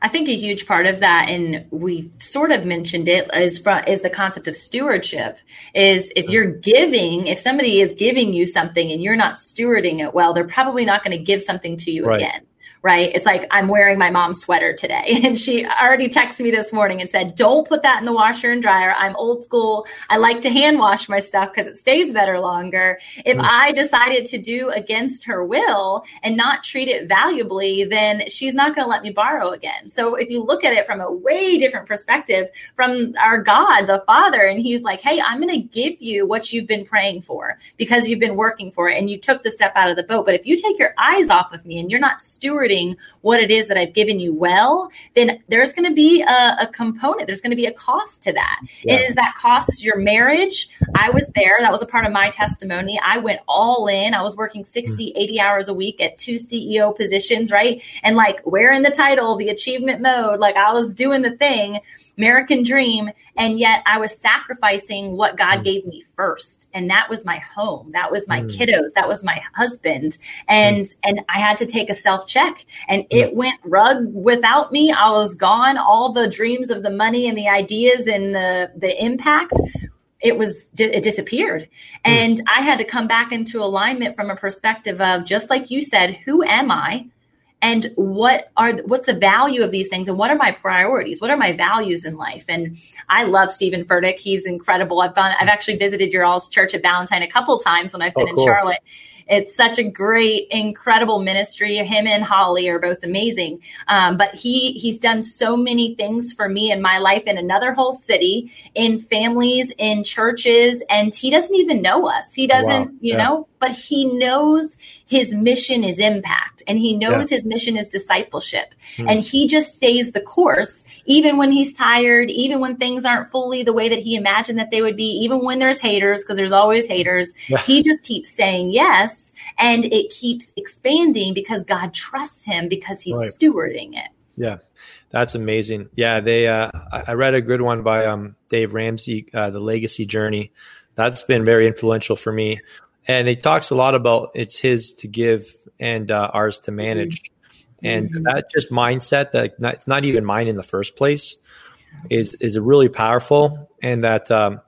I think a huge part of that, and we sort of mentioned it, is from, is the concept of stewardship. Is if you're giving, if somebody is giving you something and you're not stewarding it well, they're probably not going to give something to you right. again right? It's like I'm wearing my mom's sweater today. And she already texted me this morning and said, Don't put that in the washer and dryer. I'm old school. I like to hand wash my stuff because it stays better longer. If mm. I decided to do against her will and not treat it valuably, then she's not going to let me borrow again. So if you look at it from a way different perspective from our God, the Father, and He's like, Hey, I'm going to give you what you've been praying for because you've been working for it and you took the step out of the boat. But if you take your eyes off of me and you're not stewarding what it is that I've given you well, then there's going to be a, a component. There's going to be a cost to that. Yeah. Is that costs your marriage. I was there. That was a part of my testimony. I went all in. I was working 60, hmm. 80 hours a week at two CEO positions, right? And like wearing the title, the achievement mode, like I was doing the thing American dream. And yet I was sacrificing what God mm. gave me first. And that was my home. That was my mm. kiddos. That was my husband. And, mm. and I had to take a self check and it went rug without me. I was gone. All the dreams of the money and the ideas and the, the impact it was it disappeared and i had to come back into alignment from a perspective of just like you said who am i and what are what's the value of these things and what are my priorities? What are my values in life? And i love steven furtick. He's incredible. I've gone i've actually visited your all's church at ballantyne a couple times when i've been oh, cool. in charlotte it's such a great, incredible ministry. Him and Holly are both amazing. Um, but he he's done so many things for me in my life in another whole city, in families, in churches, and he doesn't even know us. He doesn't, wow. you yeah. know, but he knows his mission is impact and he knows yeah. his mission is discipleship. Hmm. And he just stays the course, even when he's tired, even when things aren't fully the way that he imagined that they would be, even when there's haters, because there's always haters. Yeah. He just keeps saying yes and it keeps expanding because God trusts him because he's right. stewarding it. Yeah. That's amazing. Yeah, they. Uh, I read a good one by um, Dave Ramsey, uh, "The Legacy Journey." That's been very influential for me and he talks a lot about it's his to give and uh, ours to manage mm-hmm. and mm-hmm. that just mindset that not, it's not even mine in the first place is is really powerful and that um,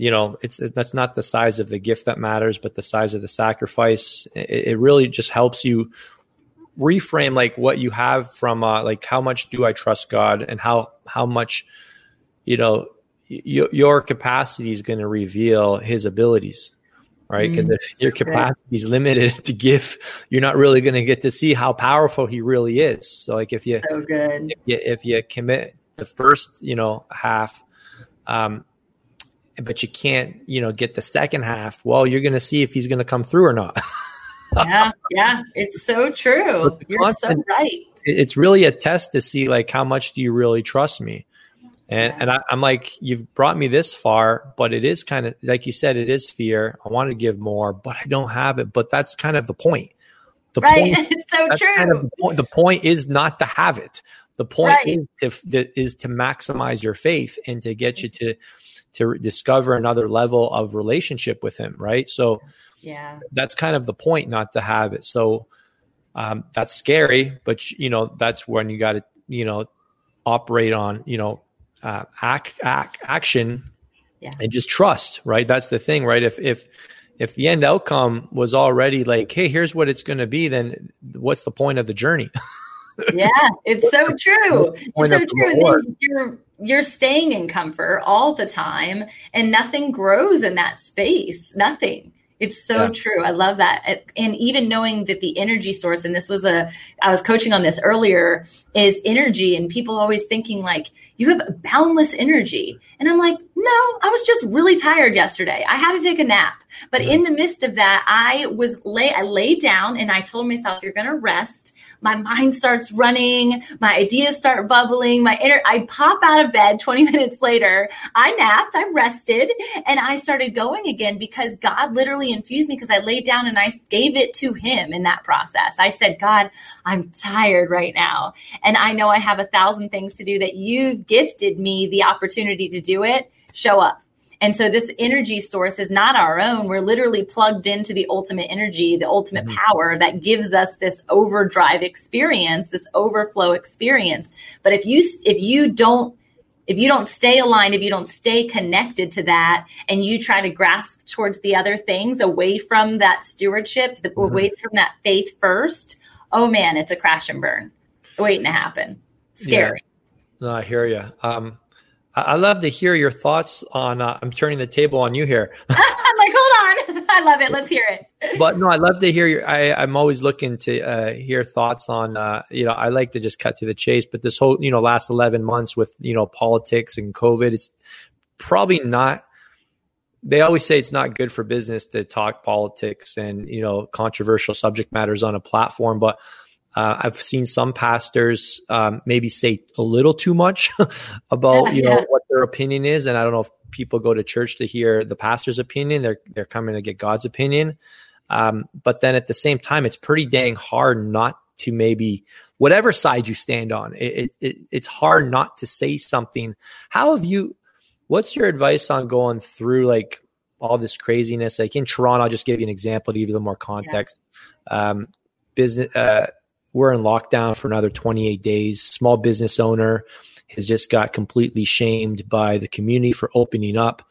you know it's that's not the size of the gift that matters but the size of the sacrifice it, it really just helps you reframe like what you have from uh, like how much do i trust god and how how much you know y- your capacity is going to reveal his abilities right? Because mm, if your capacity is limited to give, you're not really going to get to see how powerful he really is. So, like if you, so good. If you, if you commit the first, you know, half, um, but you can't, you know, get the second half. Well, you're going to see if he's going to come through or not. yeah, yeah, it's so true. You're so right. It's really a test to see like how much do you really trust me. And, and I, am like, you've brought me this far, but it is kind of like you said, it is fear. I want to give more, but I don't have it. But that's kind of the point. The right. Point, it's so true. Kind of the, point. the point is not to have it. The point right. is to is to maximize your faith and to get you to to discover another level of relationship with Him. Right. So yeah, that's kind of the point, not to have it. So um, that's scary, but you know that's when you got to you know operate on you know uh, act, act, action yeah. and just trust, right? That's the thing, right? If, if, if the end outcome was already like, hey, here's what it's going to be, then what's the point of the journey? yeah, it's so true. It's so true. you're you're staying in comfort all the time, and nothing grows in that space. Nothing. It's so yeah. true. I love that. And even knowing that the energy source, and this was a, I was coaching on this earlier, is energy. And people always thinking like, you have boundless energy. And I'm like, no, I was just really tired yesterday. I had to take a nap. But in the midst of that, I was lay, I laid down and I told myself, you're going to rest my mind starts running, my ideas start bubbling, my inner, I pop out of bed 20 minutes later. I napped, I rested, and I started going again because God literally infused me because I laid down and I gave it to Him in that process. I said, God, I'm tired right now. And I know I have a thousand things to do that you've gifted me the opportunity to do it. Show up and so this energy source is not our own. We're literally plugged into the ultimate energy, the ultimate mm-hmm. power that gives us this overdrive experience, this overflow experience. But if you, if you don't if you don't stay aligned, if you don't stay connected to that, and you try to grasp towards the other things away from that stewardship, the, mm-hmm. away from that faith first, oh man, it's a crash and burn waiting to happen. Scary. Yeah. No, I hear you. Um, I love to hear your thoughts on. Uh, I'm turning the table on you here. I'm like, hold on, I love it. Let's hear it. but no, I love to hear your. I, I'm always looking to uh, hear thoughts on. Uh, you know, I like to just cut to the chase. But this whole, you know, last 11 months with you know politics and COVID, it's probably not. They always say it's not good for business to talk politics and you know controversial subject matters on a platform, but uh, I've seen some pastors um, maybe say a little too much about yeah, you know yeah. what their opinion is, and I don't know if people go to church to hear the pastor's opinion. They're they're coming to get God's opinion, um, but then at the same time, it's pretty dang hard not to maybe whatever side you stand on. It, it, it's hard not to say something. How have you? What's your advice on going through like all this craziness? Like in Toronto, I'll just give you an example to give you a little more context. Yeah. Um, business. Uh, we're in lockdown for another 28 days. Small business owner has just got completely shamed by the community for opening up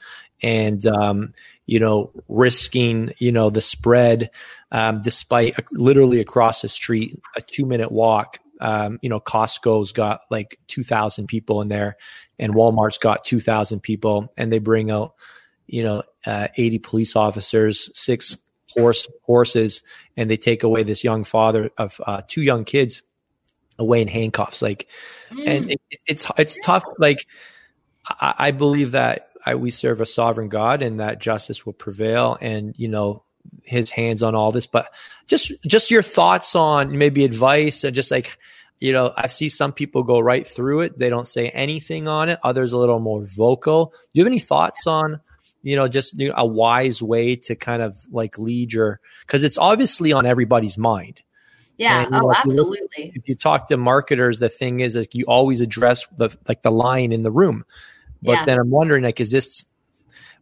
and um, you know risking you know the spread um, despite literally across the street a two minute walk um, you know costco's got like 2000 people in there and walmart's got 2000 people and they bring out you know uh, 80 police officers six horse horses and they take away this young father of uh, two young kids away in handcuffs. Like mm. and it, it's it's tough. Like I, I believe that I, we serve a sovereign god and that justice will prevail and you know his hands on all this. But just just your thoughts on maybe advice and just like you know i see some people go right through it. They don't say anything on it. Others a little more vocal. Do you have any thoughts on you know, just you know, a wise way to kind of like lead your, because it's obviously on everybody's mind. Yeah. And, oh, know, absolutely. If you, if you, talk to marketers, the thing is, like, you always address the like the line in the room. But yeah. then I'm wondering, like, is this,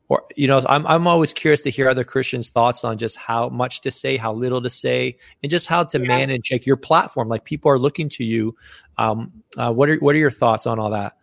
or you know, I'm I'm always curious to hear other Christians' thoughts on just how much to say, how little to say, and just how to yeah. manage like your platform. Like, people are looking to you. Um, uh, what are what are your thoughts on all that?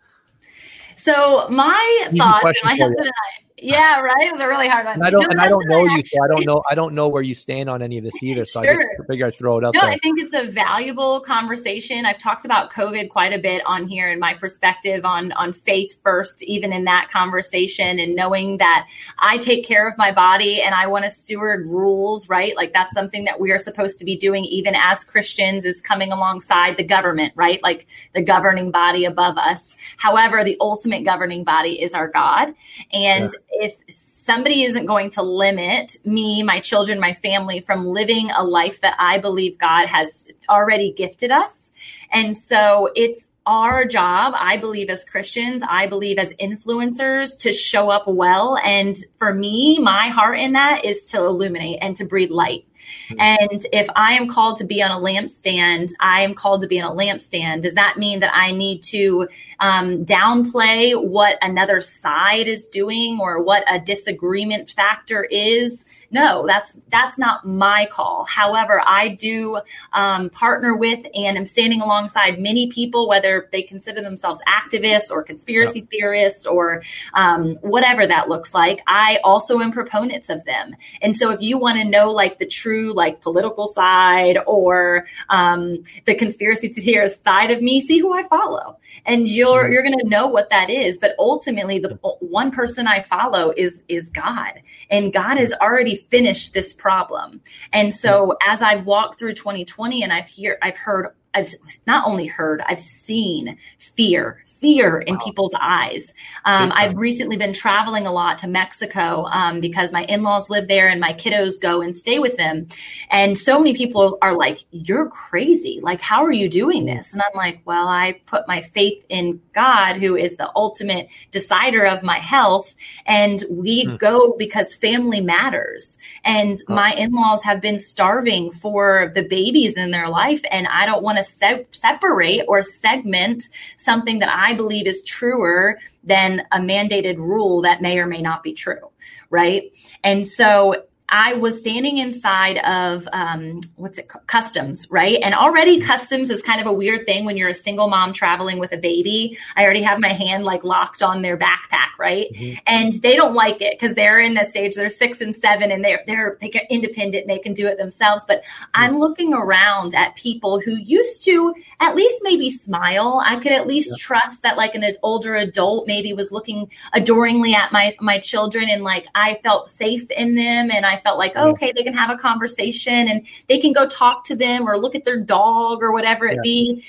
So my Easy thoughts, my husband and I, yeah, right. It was a really hard one. And I don't, and I don't know you, so I don't know. I don't know where you stand on any of this either. So sure. I just figure I'd throw it out no, there. I think it's a valuable conversation. I've talked about COVID quite a bit on here and my perspective on on faith first, even in that conversation, and knowing that I take care of my body and I want to steward rules. Right, like that's something that we are supposed to be doing, even as Christians, is coming alongside the government. Right, like the governing body above us. However, the ultimate governing body is our God, and yeah if somebody isn't going to limit me, my children, my family from living a life that I believe God has already gifted us. And so it's our job, I believe, as Christians, I believe as influencers to show up well. And for me, my heart in that is to illuminate and to breathe light. Mm-hmm. And if I am called to be on a lampstand, I am called to be on a lampstand. Does that mean that I need to um, downplay what another side is doing or what a disagreement factor is? No, that's that's not my call. However, I do um, partner with and am standing alongside many people, whether they consider themselves activists or conspiracy theorists or um, whatever that looks like. I also am proponents of them. And so, if you want to know like the true like political side or um, the conspiracy theorist side of me, see who I follow, and you're mm-hmm. you're going to know what that is. But ultimately, the one person I follow is is God, and God has already finished this problem. And so as I've walked through 2020 and I've hear I've heard I've not only heard, I've seen fear, fear in wow. people's eyes. Um, I've recently been traveling a lot to Mexico um, because my in laws live there and my kiddos go and stay with them. And so many people are like, You're crazy. Like, how are you doing this? And I'm like, Well, I put my faith in God, who is the ultimate decider of my health. And we hmm. go because family matters. And my in laws have been starving for the babies in their life. And I don't want to se- separate or segment something that I believe is truer than a mandated rule that may or may not be true. Right. And so I was standing inside of um, what's it customs, right? And already customs is kind of a weird thing when you're a single mom traveling with a baby. I already have my hand like locked on their backpack, right? Mm-hmm. And they don't like it because they're in the stage. They're six and seven, and they're they're they get independent and they can do it themselves. But mm-hmm. I'm looking around at people who used to at least maybe smile. I could at least yeah. trust that like an older adult maybe was looking adoringly at my my children and like I felt safe in them and I I felt like, oh, okay, they can have a conversation and they can go talk to them or look at their dog or whatever it yeah. be.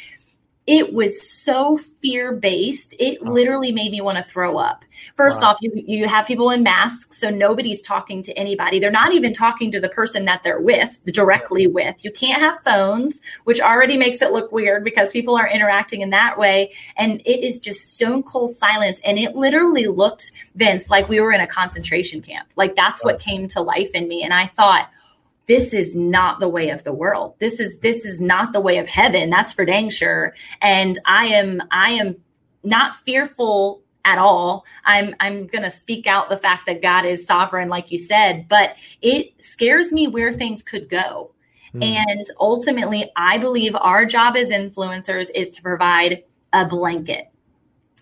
It was so fear based. It oh. literally made me want to throw up. First wow. off, you, you have people in masks, so nobody's talking to anybody. They're not even talking to the person that they're with, directly with. You can't have phones, which already makes it look weird because people are interacting in that way. And it is just stone cold silence. And it literally looked, Vince, like we were in a concentration camp. Like that's what came to life in me. And I thought, this is not the way of the world. This is this is not the way of heaven. That's for dang sure. And I am I am not fearful at all. I'm I'm going to speak out the fact that God is sovereign like you said, but it scares me where things could go. Hmm. And ultimately, I believe our job as influencers is to provide a blanket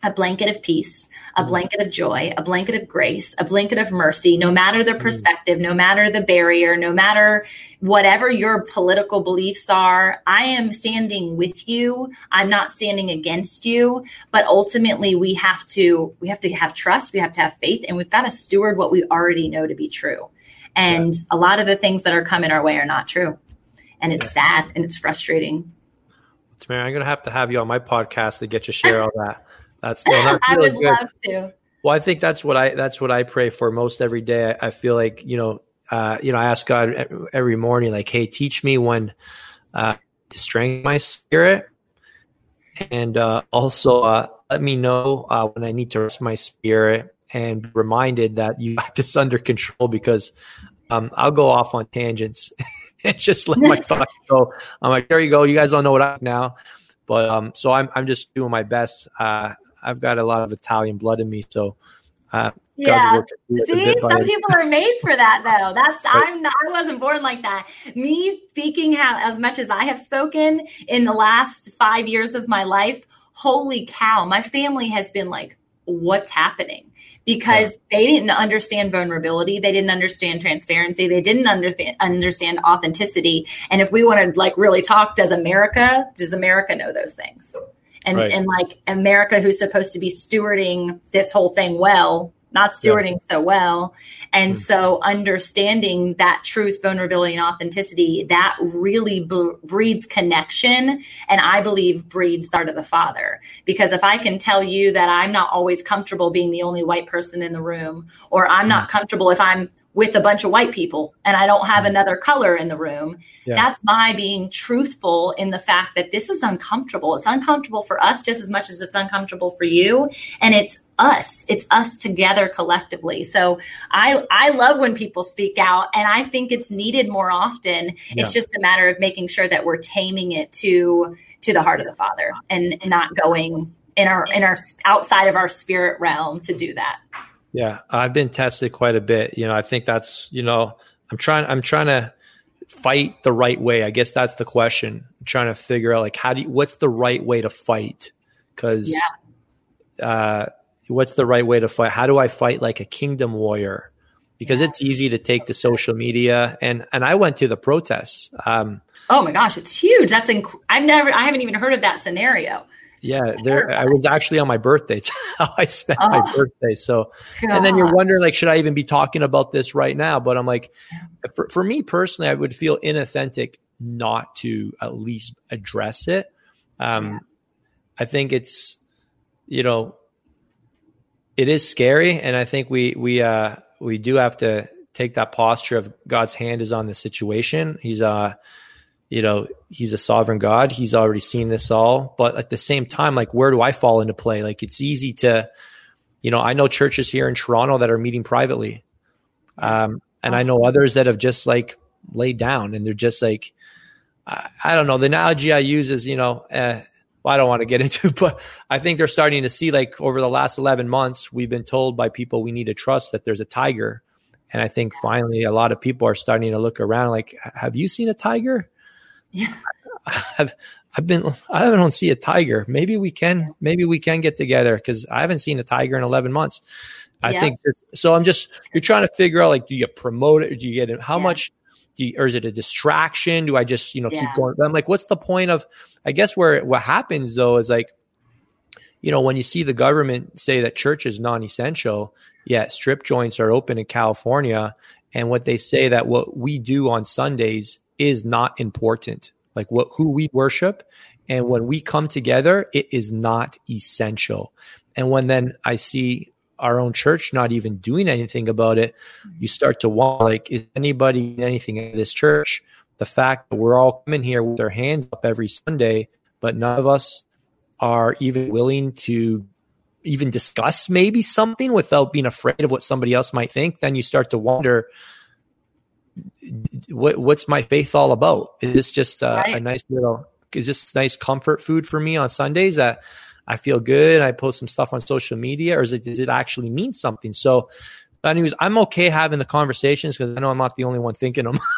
a blanket of peace, a mm-hmm. blanket of joy, a blanket of grace, a blanket of mercy, no matter the mm-hmm. perspective, no matter the barrier, no matter whatever your political beliefs are. I am standing with you. I'm not standing against you, but ultimately we have to we have to have trust, we have to have faith and we've got to steward what we already know to be true. And yeah. a lot of the things that are coming our way are not true. And it's yeah. sad and it's frustrating. Mary, I'm going to have to have you on my podcast to get you to share all that. That's no, that's really I would good. love to. Well, I think that's what I that's what I pray for most every day. I, I feel like you know, uh, you know, I ask God every morning, like, "Hey, teach me when uh, to strengthen my spirit, and uh, also uh, let me know uh, when I need to rest my spirit, and be reminded that you got this under control because um, I'll go off on tangents and just let my thoughts go. I'm like, there you go. You guys don't know what I'm now, but um, so I'm I'm just doing my best. Uh, I've got a lot of Italian blood in me, so uh, yeah. See, some people are made for that though. That's. I'm not. I wasn't born like that. Me speaking how, as much as I have spoken in the last five years of my life. Holy cow! My family has been like, "What's happening?" Because yeah. they didn't understand vulnerability, they didn't understand transparency, they didn't understand understand authenticity. And if we want to like really talk, does America? Does America know those things? And right. and like America, who's supposed to be stewarding this whole thing well, not stewarding yeah. so well. And mm-hmm. so understanding that truth, vulnerability, and authenticity, that really b- breeds connection. And I believe breeds start of the father. Because if I can tell you that I'm not always comfortable being the only white person in the room, or I'm mm-hmm. not comfortable if I'm with a bunch of white people and I don't have mm-hmm. another color in the room. Yeah. That's my being truthful in the fact that this is uncomfortable. It's uncomfortable for us just as much as it's uncomfortable for you. And it's us. It's us together collectively. So I I love when people speak out and I think it's needed more often. Yeah. It's just a matter of making sure that we're taming it to to the heart of the Father and not going in our in our outside of our spirit realm to do that. Yeah, I've been tested quite a bit. You know, I think that's, you know, I'm trying I'm trying to fight the right way. I guess that's the question. I'm trying to figure out like how do you, what's the right way to fight? Cuz yeah. uh what's the right way to fight? How do I fight like a kingdom warrior? Because yeah. it's easy to take the social media and and I went to the protests. Um Oh my gosh, it's huge. That's inc- I've never I haven't even heard of that scenario. Yeah, there. I was actually on my birthday. It's how I spent oh, my birthday. So, God. and then you're wondering, like, should I even be talking about this right now? But I'm like, for, for me personally, I would feel inauthentic not to at least address it. Um, yeah. I think it's, you know, it is scary, and I think we we uh we do have to take that posture of God's hand is on the situation. He's uh you know, he's a sovereign God. He's already seen this all. But at the same time, like, where do I fall into play? Like, it's easy to, you know, I know churches here in Toronto that are meeting privately. Um, and I know others that have just like laid down and they're just like, I, I don't know. The analogy I use is, you know, uh, well, I don't want to get into, but I think they're starting to see like over the last 11 months, we've been told by people we need to trust that there's a tiger And I think finally a lot of people are starting to look around like, have you seen a tiger? Yeah. I've, I've been, I don't see a tiger. Maybe we can, maybe we can get together because I haven't seen a tiger in 11 months. I yeah. think so. I'm just, you're trying to figure out like, do you promote it? Do you get it? How yeah. much you, or is it a distraction? Do I just, you know, yeah. keep going? I'm like, what's the point of, I guess where what happens though is like, you know, when you see the government say that church is non-essential, yet strip joints are open in California, and what they say that what we do on Sundays is not important, like what who we worship, and when we come together, it is not essential. And when then I see our own church not even doing anything about it, you start to wonder, like, is anybody anything in this church? The fact that we're all coming here with our hands up every Sunday, but none of us are even willing to even discuss maybe something without being afraid of what somebody else might think, then you start to wonder what what's my faith all about? Is this just a, right. a nice little is this nice comfort food for me on Sundays that I feel good. I post some stuff on social media, or is it does it actually mean something? So, anyways, I'm okay having the conversations because I know I'm not the only one thinking them.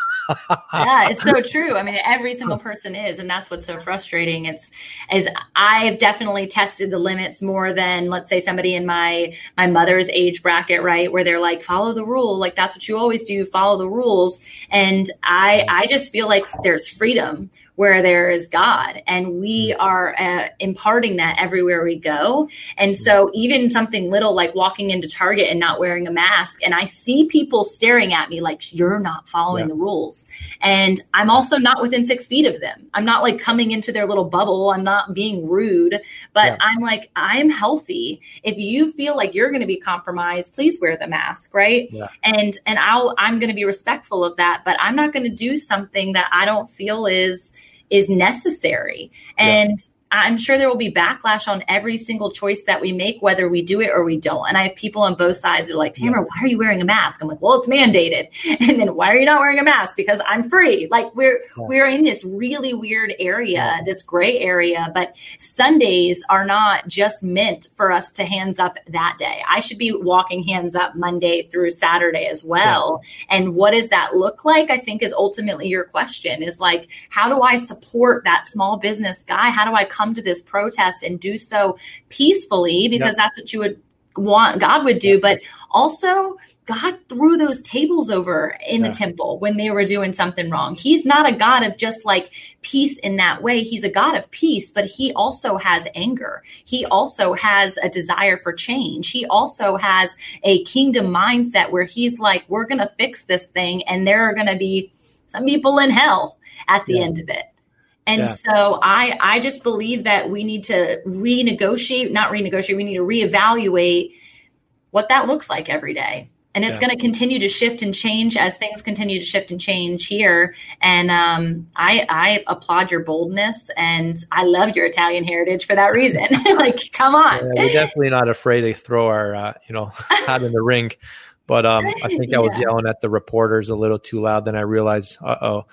yeah, it's so true. I mean, every single person is, and that's what's so frustrating. It's is I've definitely tested the limits more than let's say somebody in my my mother's age bracket, right, where they're like, follow the rule, like that's what you always do, follow the rules. And I I just feel like there's freedom where there is God. And we mm-hmm. are uh, imparting that everywhere we go. And so, even something little like walking into Target and not wearing a mask, and I see people staring at me like, you're not following yeah. the rules. And I'm also not within six feet of them. I'm not like coming into their little bubble. I'm not being rude, but yeah. I'm like, I'm healthy. If you feel like you're going to be compromised, please wear the mask, right? Yeah. And and I'll I'm going to be respectful of that, but I'm not going to do something that I don't feel is is necessary. And yeah. I'm sure there will be backlash on every single choice that we make, whether we do it or we don't. And I have people on both sides who are like, Tamra, why are you wearing a mask? I'm like, well, it's mandated. And then why are you not wearing a mask? Because I'm free. Like we're yeah. we're in this really weird area, this gray area. But Sundays are not just meant for us to hands up that day. I should be walking hands up Monday through Saturday as well. Yeah. And what does that look like? I think is ultimately your question is like, how do I support that small business guy? How do I come to this protest and do so peacefully because yep. that's what you would want God would do, but also God threw those tables over in yeah. the temple when they were doing something wrong. He's not a God of just like peace in that way. He's a God of peace, but he also has anger. He also has a desire for change. He also has a kingdom mindset where he's like, we're going to fix this thing and there are going to be some people in hell at the yeah. end of it. And yeah. so I I just believe that we need to renegotiate, not renegotiate, we need to reevaluate what that looks like every day. And it's yeah. going to continue to shift and change as things continue to shift and change here. And um, I, I applaud your boldness, and I love your Italian heritage for that reason. like, come on, yeah, we're definitely not afraid to throw our, uh, you know, hat in the ring. But um, I think I was yelling at the reporters a little too loud. Then I realized, uh oh,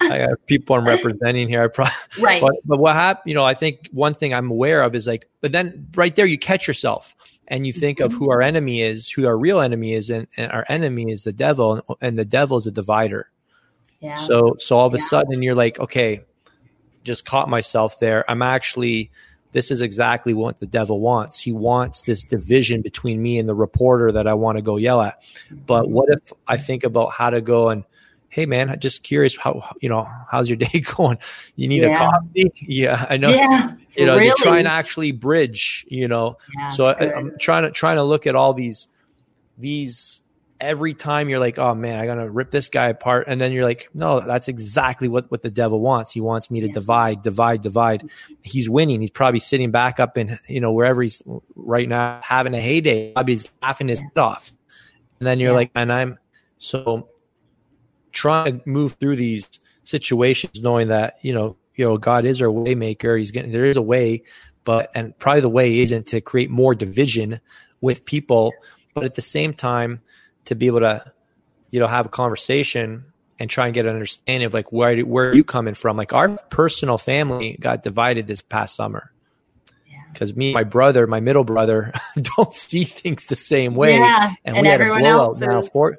I have people I'm representing here. I probably, right. But, but what happened, you know, I think one thing I'm aware of is like, but then right there, you catch yourself and you think mm-hmm. of who our enemy is, who our real enemy is, and, and our enemy is the devil, and, and, the devil is a divider. Yeah. So, so all of a yeah. sudden you're like, okay, just caught myself there. I'm actually, this is exactly what the devil wants. He wants this division between me and the reporter that I want to go yell at. But mm-hmm. what if I think about how to go and hey man just curious how you know how's your day going? You need yeah. a coffee? Yeah i know. Yeah, you know really? try and actually bridge you know? Yeah, so I, am trying to trying to look at all these these every time you're like oh man i'm gonna rip this guy apart and then you're like no that's exactly what what the devil wants. He wants me to yeah. divide divide divide. He's winning. He's probably sitting back up in you know wherever he's right now having a heyday. He's laughing his head off. And then you're like and i'm so trying to move through these situations knowing that you know you know god is our waymaker. He's getting there is a way but and probably the way isn't to create more division with people. But at the same time to be able to you know have a conversation and try and get an understanding of like where where are you coming from? Like our personal family got divided this past summer. Because me my brother my middle brother don't see things the same way. Yeah, and, and we had a blowout now for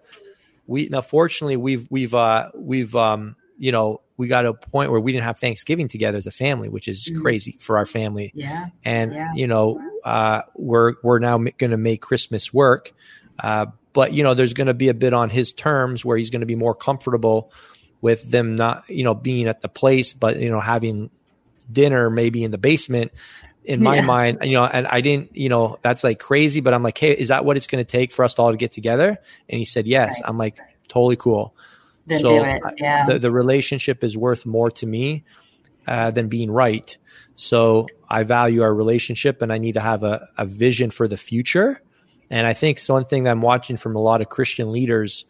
we now fortunately we've we've uh we've um you know we got to a point where we didn't have Thanksgiving together as a family, which is mm-hmm. crazy for our family. Yeah. And yeah. you know, uh, we're we're now going to make Christmas work, uh, but you know, there's going to be a bit on his terms where he's going to be more comfortable with them not, you know, being at the place, but you know, having dinner maybe in the basement. In my yeah. mind, you know, and I didn't, you know, that's like crazy, but I'm like, hey, is that what it's going to take for us to all to get together? And he said, yes. Right. I'm like, totally cool so do it. Yeah. The, the relationship is worth more to me uh, than being right. So I value our relationship and I need to have a, a vision for the future. And I think one thing that I'm watching from a lot of Christian leaders,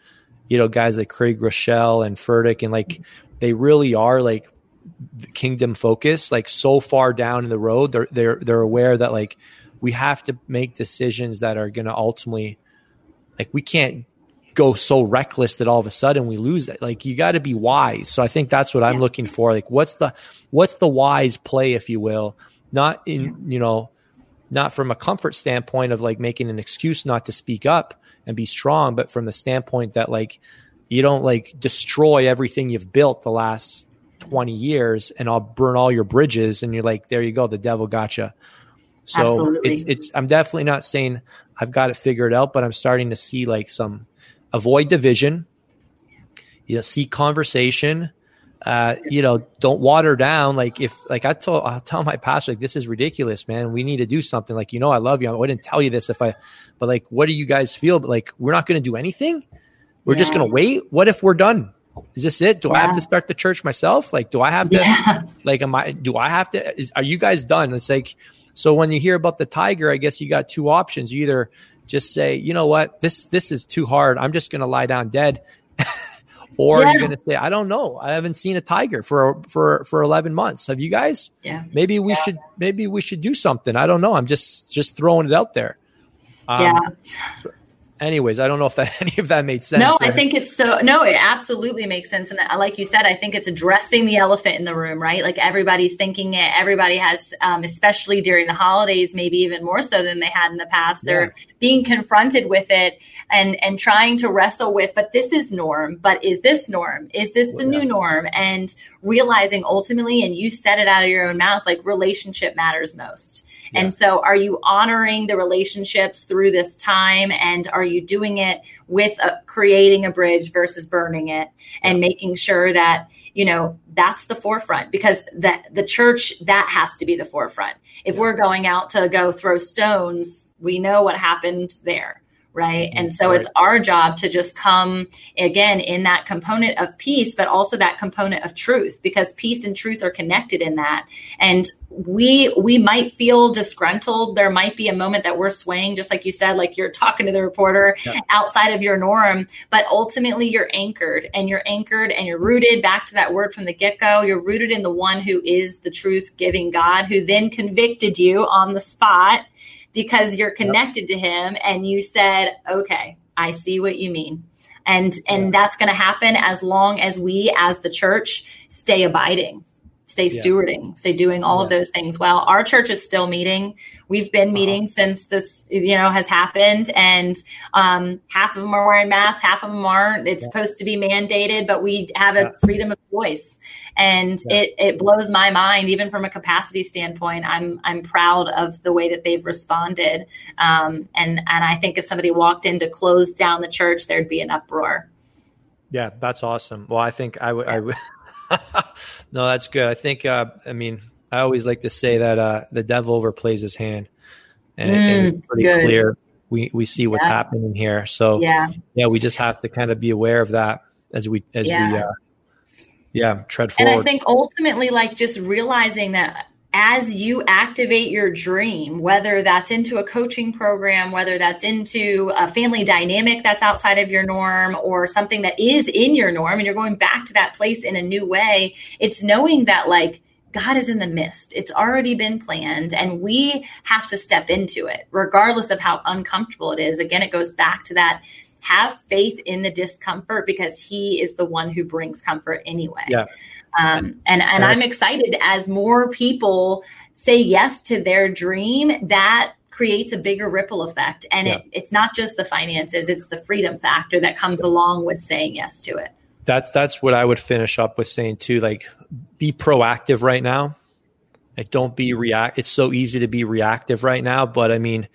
you know, guys like Craig Groeschel and Furtick, and like they really are like kingdom focused, like so far down in the road. They're they're they're aware that like we have to make decisions that are going to ultimately, like, we can't go so reckless that all of a sudden we lose it. Like you got to be wise. So I think that's what I'm looking for. Like what's the what's the wise play, if you will, not in you know, not from a comfort standpoint of like making an excuse not to speak up and be strong, but from the standpoint that like you don't like destroy everything you've built the last 20 years and I'll burn all your bridges and you're like, there you go, the devil gotcha. So Absolutely. it's it's I'm definitely not saying I've got it figured out, but I'm starting to see like some avoid division, you know, seek conversation. Uh, you know, don't water down. Like if, like I told, I'll tell my pastor, like, this is ridiculous, man. We need to do something. Like, you know, I love you. I wouldn't tell you this if I, but like, what do you guys feel? But like, we're not going to do anything. We're yeah. just going to wait. What if we're done? Is this it? Do yeah. I have to start the church myself? Like, do I have to, yeah. like, am I, do I have to, is, are you guys done? It's like, so when you hear about the tiger, I guess you got two options. You either just say, you know what, this this is too hard. I'm just going to lie down dead. or yeah. you're going to say, I don't know. I haven't seen a tiger for for for 11 months. Have you guys? Yeah. Maybe we should maybe we should do something. I don't know. I'm just just throwing it out there. Um, yeah anyways, I don't know if that any of that made sense. No, I think it's so. No, it absolutely makes sense. And like you said, I think it's addressing the elephant in the room, right? Like everybody's thinking it. Everybody has, um, especially during the holidays, maybe even more so than they had in the past. Yeah. They're being confronted with it and and trying to wrestle with. But this is norm. But is this norm? Is this the yeah. new norm? And realizing ultimately, and you said it out of your own mouth, like relationship matters most and so, are you honoring the relationships through this time? And are you doing it with a, creating a bridge versus burning it and yeah. making sure that, you know, that's the forefront because the, the church, that has to be the forefront. If yeah. we're going out to go throw stones, we know what happened there right? Mm-hmm. And so it's our job to just come again in that component of peace, but also that component of truth, because peace and truth are connected in that. And we we might feel disgruntled. There might be a moment that we're swaying, just like you said, like you're talking to the reporter yeah. outside of your norm, but ultimately you're anchored and you're anchored and you're rooted back to that word from the get-go. You're rooted in the one who is the truth giving God, who then convicted you on the spot because you're connected yep. to him and you said, okay, I see what you mean. And, and that's going to happen as long as we as the church stay abiding stay stewarding, yeah. stay doing all yeah. of those things well. Our church is still meeting. We've been uh-huh. meeting since this, you know, has happened, and um, half of them are wearing masks, half of them aren't. It's yeah. supposed to be mandated, but we have a freedom of voice, and it it blows my mind, even from a capacity standpoint. I'm I'm proud of the way that they've responded, um, and and I think if somebody walked in to close down the church, there'd be an uproar. Yeah, that's awesome. Well, I think I would. I would. no, that's good. I think. Uh, I mean, I always like to say that uh, the devil overplays his hand, and, mm, and it's pretty good. clear. We we see what's yeah. happening here. So yeah, yeah, we just have to kind of be aware of that as we as yeah. we uh, yeah tread forward. And I think ultimately, like just realizing that as you activate your dream, whether that's into a coaching program, whether that's into a family dynamic that's outside of your norm or something that is in your norm and you're going back to that place in a new way, it's knowing that like God is in the midst. It's already been planned and we have to step into it regardless of how uncomfortable it is. Again, it goes back to that have faith in the discomfort because he is the one who brings comfort anyway. Yeah. Um, and and I'm excited as more people say yes to their dream that creates a bigger ripple effect. And yeah. it, it's not just the finances, it's the freedom factor that comes along with saying yes to it. That's that's what I would finish up with saying too. Like be proactive right now. Like don't be react it's so easy to be reactive right now. But I mean,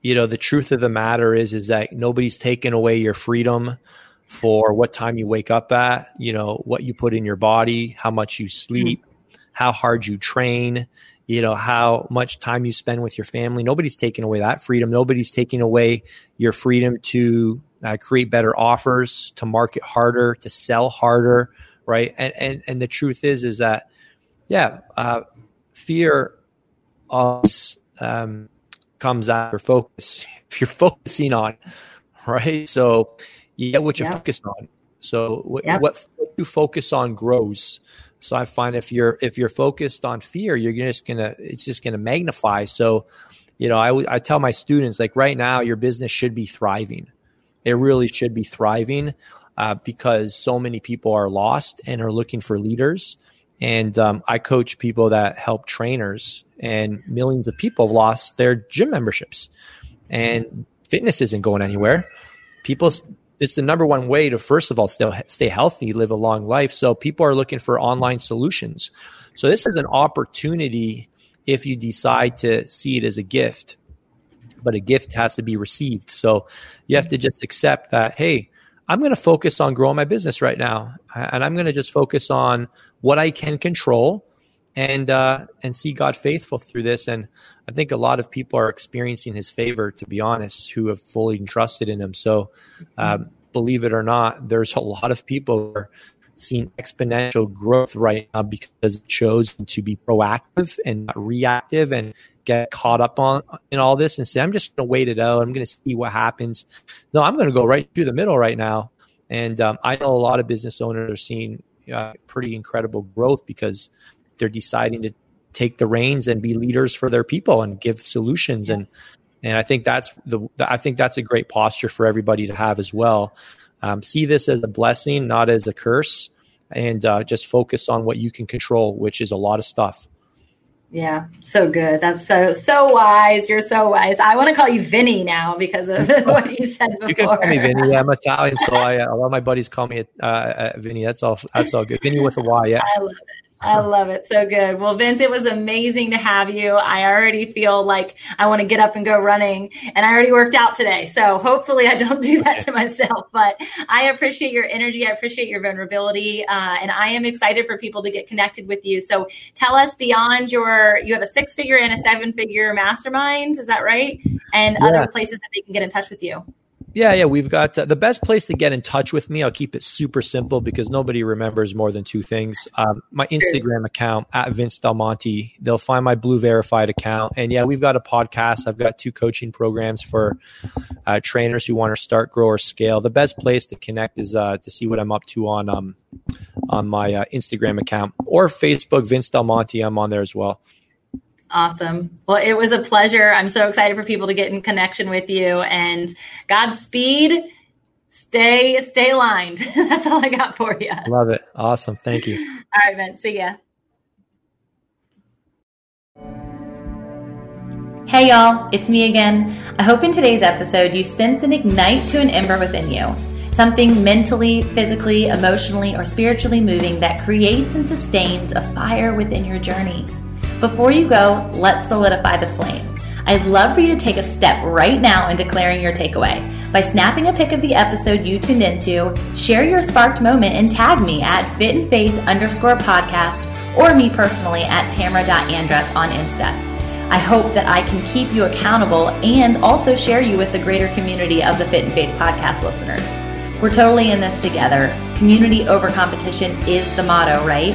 you know, the truth of the matter is is that nobody's taken away your freedom for what time you wake up at, you know, what you put in your body, how much you sleep, how hard you train you know how much time you spend with your family. Nobody's taking away that freedom. Nobody's taking away your freedom to uh, create better offers to market harder to sell harder right? And and, and the truth is is that yeah uh, fear always, um, comes after focus if you're focusing on right? So you get what you yep. focus on so what, yep. what you focus on grows so I find if you're if you're focused on fear, you're just gonna it's just gonna magnify. So, you know, I I tell my students like right now your business should be thriving. It really should be thriving uh, because so many people are lost and are looking for leaders. And um, I coach people that help trainers, and millions of people have lost their gym memberships, and fitness isn't going anywhere. People it's the number one way to first of all still stay healthy, live a long life. So people are looking for online solutions. So this is an opportunity if you decide to see it as a gift. But a gift has to be received. So you have to just accept that, hey, I'm going to focus on growing my business right now. And I'm going to just focus on what I can control and uh, and see God faithful through this. And I think a lot of people are experiencing His favor, to be honest, who have fully trusted in Him. So, um, believe it or not, there's a lot of people who are seeing exponential growth right now because it chose to be proactive and not reactive and get caught up on in all this and say, I'm just going to wait it out. I'm going to see what happens. No, I'm going to go right through the middle right now. And um, I know a lot of business owners are seeing uh, pretty incredible growth because they're deciding to take the reins and be leaders for their people and give solutions and and I think that's the I think that's a great posture for everybody to have as well. Um, see this as a blessing, not as a curse, and uh, just focus on what you can control, which is a lot of stuff. Yeah, so good. That's so so wise. You're so wise. I want to call you Vinny now because of what you said before. You can call me Vinny. I'm Italian, so I, a lot of my buddies call me uh, uh, Vinny. That's all. That's all good. Vinny with a Y. Yeah. I love it. I love it. So good. Well, Vince, it was amazing to have you. I already feel like I want to get up and go running, and I already worked out today. So hopefully, I don't do that to myself. But I appreciate your energy. I appreciate your vulnerability, uh, and I am excited for people to get connected with you. So tell us beyond your, you have a six figure and a seven figure mastermind. Is that right? And yeah. other places that they can get in touch with you. Yeah, yeah, we've got uh, the best place to get in touch with me. I'll keep it super simple because nobody remembers more than two things. Um, my Instagram account at Vince Del Monte. They'll find my blue verified account, and yeah, we've got a podcast. I've got two coaching programs for uh, trainers who want to start, grow, or scale. The best place to connect is uh, to see what I'm up to on um, on my uh, Instagram account or Facebook. Vince Del Monte. I'm on there as well. Awesome. Well, it was a pleasure. I'm so excited for people to get in connection with you and Godspeed. Stay stay lined. That's all I got for you. Love it. Awesome. Thank you. all right, Vince. See ya. Hey y'all, it's me again. I hope in today's episode you sense and ignite to an ember within you. Something mentally, physically, emotionally, or spiritually moving that creates and sustains a fire within your journey. Before you go, let's solidify the flame. I'd love for you to take a step right now in declaring your takeaway. By snapping a pic of the episode you tuned into, share your sparked moment and tag me at fit and faith underscore podcast or me personally at tamra.andress on Insta. I hope that I can keep you accountable and also share you with the greater community of the Fit and Faith podcast listeners. We're totally in this together. Community over competition is the motto, right?